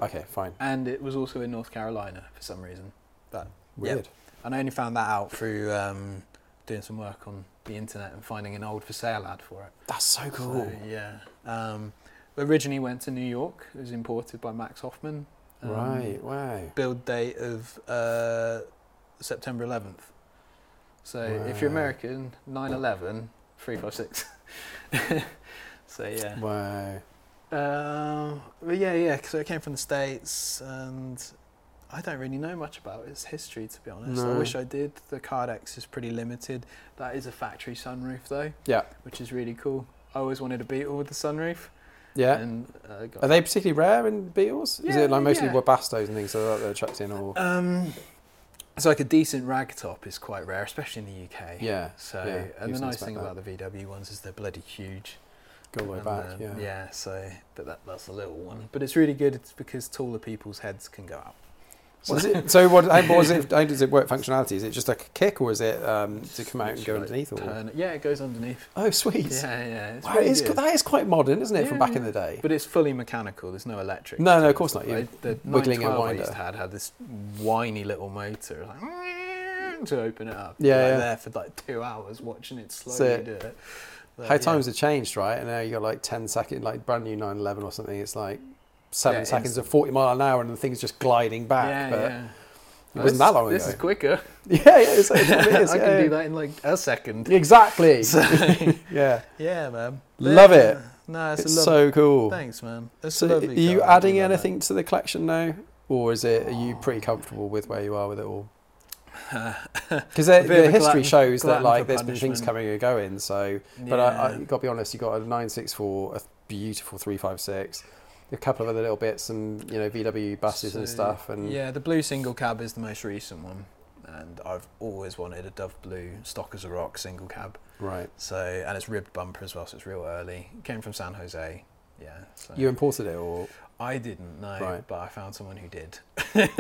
Okay, fine. and it was also in north carolina for some reason That Weird. and i only found that out through um, doing some work on the internet and finding an old for sale ad for it That's so cool. So, yeah. Um, originally went to New York. It was imported by Max Hoffman. Um, right. Wow. Build date of uh, September 11th. So if you're American, 9/11, 356. so yeah. Wow. Um, but yeah, yeah. So it came from the states, and I don't really know much about its history to be honest. I wish I did. The Cardex is pretty limited. That is a factory sunroof though, Yeah. which is really cool. I always wanted a Beetle with the sunroof. Yeah. And, uh, Are they particularly rare in Beetles? Yeah, Is it like mostly yeah. And things so that they're chucked in or? Um, it's like a decent rag top is quite rare, especially in the UK. Yeah. So, yeah, and the nice thing that. about the VW ones is they're bloody huge. Go way And, back. um, yeah. Yeah. So, but that, that's a little one. But it's really good. It's because taller people's heads can go out. So, is it, so what, how, what is it, how does it work functionality? Is it just like a kick or is it um, to come out and go underneath? Or? turn- yeah, it goes underneath. Oh, sweet. Yeah, yeah. It's Wow, really good. that is quite modern, isn't it, from Yeah, back in the day? But it's fully mechanical. There's no electric. No, no, of course not, you- The wiggling and 912 I winder. to had had this whiny little motor like, to open it up. Yeah, like yeah. there for like two hours watching it slowly So- do it. But, How yeah. times have changed, right? And now you got like 10 second, like brand new 911 or something. It's like seven Yeah, seconds of 40 mile an hour and the thing's just gliding back. Yeah, but yeah. it wasn't that long This ago. is quicker. yeah, yeah, it's, it is, I yeah, can yeah. do that in like a second. Exactly. So, yeah. yeah, man. Love Yeah. it. Uh, no, it's, It's so cool. Thanks, man. It's So a are you car. I do adding anything to the collection now? Or is it, are you pretty comfortable with where you are with it all? Because A the history glutton- shows that like there's been things coming and going. So, but I, I got to be honest, you got a 964, a beautiful 356, a couple of other little bits, and you know VW buses and stuff. And yeah, the blue single cab is the most recent one, and I've always wanted a Dove Blue stock as a rock single cab. right, So and it's ribbed bumper as well, so it's real early. It came from San Jose. Yeah. So you imported it or I didn't know, Right. but I found someone who did.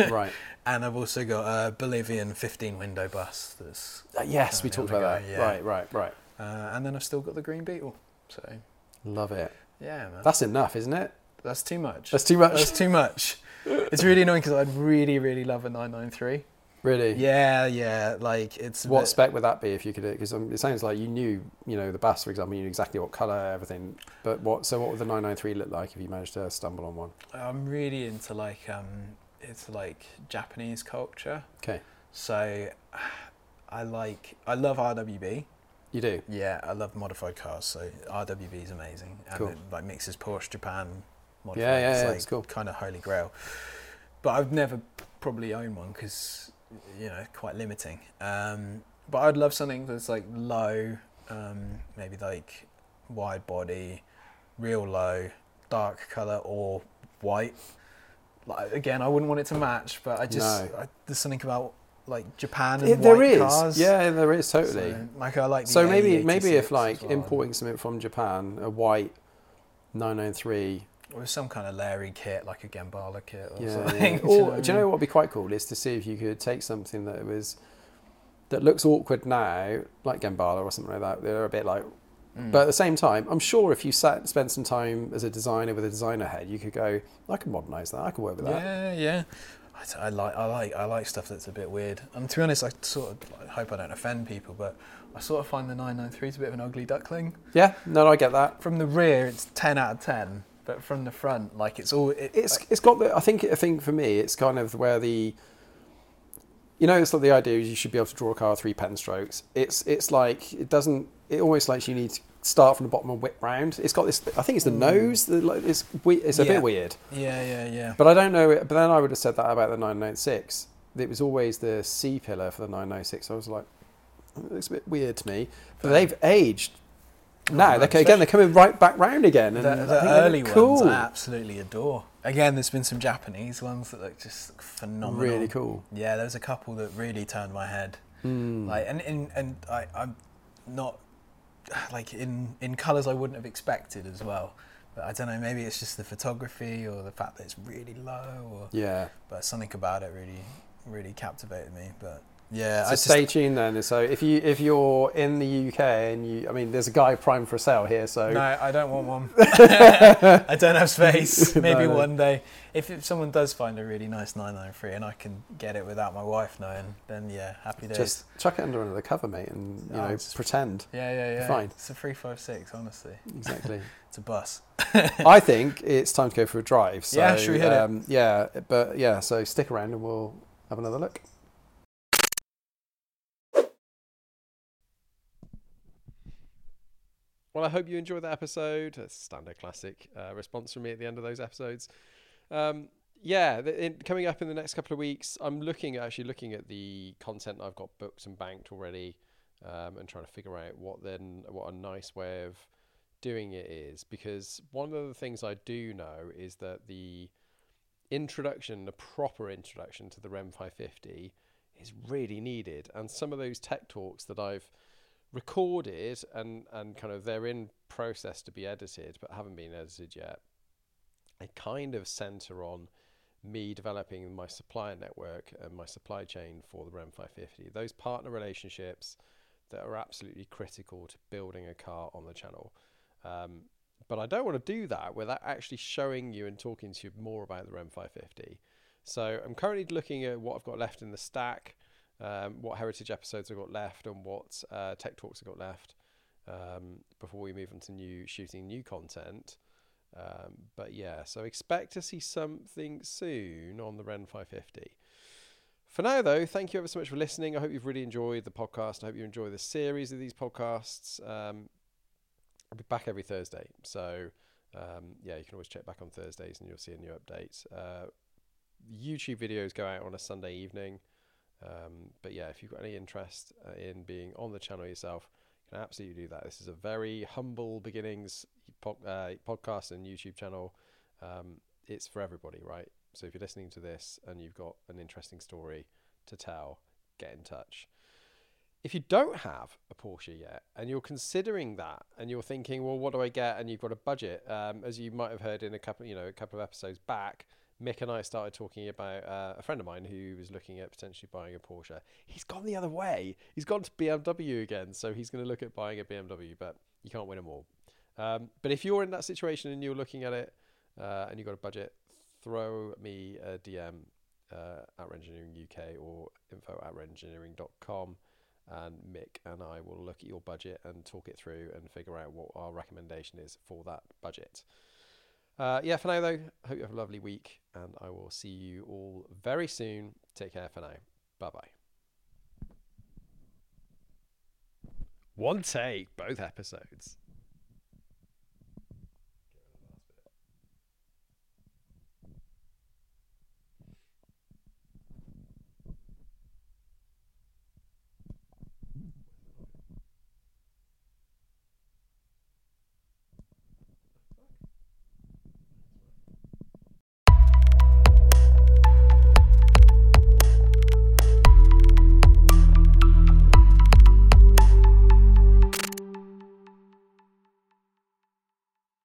right? And I've also got a Bolivian 15 window bus that's, Uh, yes, we talked about the that. yeah. Right, right, right. uh, and then I've still got the Green Beetle. So Love it. yeah, man, That's enough, isn't it? that's too much. That's too much. That's too much. It's really annoying because I'd really, really love a 993. Really. Yeah, yeah, like it's What bit- spec would that be if you could? Because um, it sounds like you knew, you know, the bass, for example, you knew exactly what color, everything. But what? So what would the 993 look like if you managed to stumble on one? I'm really into like um, it's like Japanese culture. Okay, So I like I love RWB. you do. Yeah, I love modified cars. So RWB is amazing, and Cool. it like mixes Porsche Japan. Modified. Yeah, yeah, it's yeah, like it's cool. Kind of holy grail. But I've never probably owned one because you know quite limiting. Um, but I'd love something that's like low, um, maybe like wide body, real low, dark color or white. Like again, I wouldn't want it to match, but I just No. I, there's something about like Japan and It- there is, cars. yeah, there is totally. So, like I like. The So maybe maybe if like well. importing something from Japan, a white 993, or some kind of Larry kit, like a Gemballa kit or yeah, something. yeah. do or what do you know what would be quite cool is to see if you could take something that was that looks awkward now, like Gemballa or something like that. They're a bit like, Mm. but at the same time, I'm sure if you sat spent some time as a designer with a designer head, you could go, I can modernise that, I can work with that. Yeah, yeah. I, I like, I like, I like stuff that's a bit weird. And to be honest, I sort of I hope I don't offend people, but I sort of find the 993 is a bit of an ugly duckling. Yeah, no, I get that. From the rear, it's 10 out of 10, but from the front, like it's all. It, It's it's got the. I think I think for me, it's kind of where the. You know, it's like the idea is you should be able to draw a car three pen strokes. It's it's like it doesn't. It almost like you need to start from the bottom and whip round. It's got this. I think it's the Mm. nose. The, like, it's we- it's a Yeah. bit weird. yeah, yeah, yeah. But I don't know. But then I would have said that about the 996. It was always the C pillar for the 996. I was like, it looks a bit weird to me. But they've aged. Now Oh, they're again. They're coming right back round again. And the, I the think they look early cool. ones I absolutely adore. Again, there's been some Japanese ones that look just phenomenal. Really cool. Yeah, there's a couple that really turned my head. Mm. Like, and and, and I, I'm not like in in colours I wouldn't have expected as well. But I don't know, maybe it's just the photography or the fact that it's really low, or yeah. but something about it really really captivated me. But yeah, So I just, stay tuned then. So if you if you're in the UK and you, I mean, there's a guy prime for sale here. So no, I don't want one. I don't have space. Maybe No, no. one day, if, if someone does find a really nice 993 and I can get it without my wife knowing, then yeah, happy days. just chuck it under another cover, mate, and you Oh, know it's- pretend. yeah, yeah, yeah. fine. It's a 356, honestly. Exactly. It's a bus. I think it's time to go for a drive. So, Yeah, should we hit it? um, Yeah, but yeah. So stick around and we'll have another look. Well, I hope you enjoyed that episode. A standard classic uh, response from me at the end of those episodes. Um, yeah, the, in, coming up in the next couple of weeks, I'm looking actually looking at the content I've got booked and banked already, um, and trying to figure out what then what a nice way of doing it is. Because one of the things I do know is that the introduction, the proper introduction to the REM 550, is really needed, and some of those tech talks that I've recorded and and kind of they're in process to be edited but haven't been edited yet they kind of center on me developing my supplier network and my supply chain for the REM 550 those partner relationships that are absolutely critical to building a car on the channel. Um, but I don't want to do that without actually showing you and talking to you more about the REM 550 so I'm currently looking at what I've got left in the stack um, what heritage episodes I've got left and what uh, tech talks I've got left um, before we move on to new shooting new content. Um, but yeah, so expect to see something soon on the Ren 550. For now, though, thank you ever so much for listening. I hope you've really enjoyed the podcast. I hope you enjoy the series of these podcasts. Um, I'll be back every Thursday. So, um, yeah, you can always check back on Thursdays and you'll see a new update. Uh, YouTube videos go out on a Sunday evening. Um, but yeah, if you've got any interest uh, in being on the channel yourself, you can absolutely do that. This is a very humble beginnings po- uh, podcast and YouTube channel. Um, it's for everybody, right? So if you're listening to this and you've got an interesting story to tell, get in touch. If you don't have a Porsche yet and you're considering that and you're thinking, well, what do I get? And you've got a budget, um, as you might have heard in a couple, you know, a couple of episodes back, Mick and I started talking about uh, a friend of mine who was looking at potentially buying a Porsche. He's gone the other way. He's gone to BMW again, so he's going to look at buying a BMW, but you can't win them all. Um, but if you're in that situation and you're looking at it uh, and you've got a budget, throw me a DM uh, at Renngineering UK or info at renngineering.com and Mick and I will look at your budget and talk it through and figure out what our recommendation is for that budget. Uh, yeah, for now though, hope you have a lovely week and I will see you all very soon. Take care for now. Bye bye. One take, both episodes.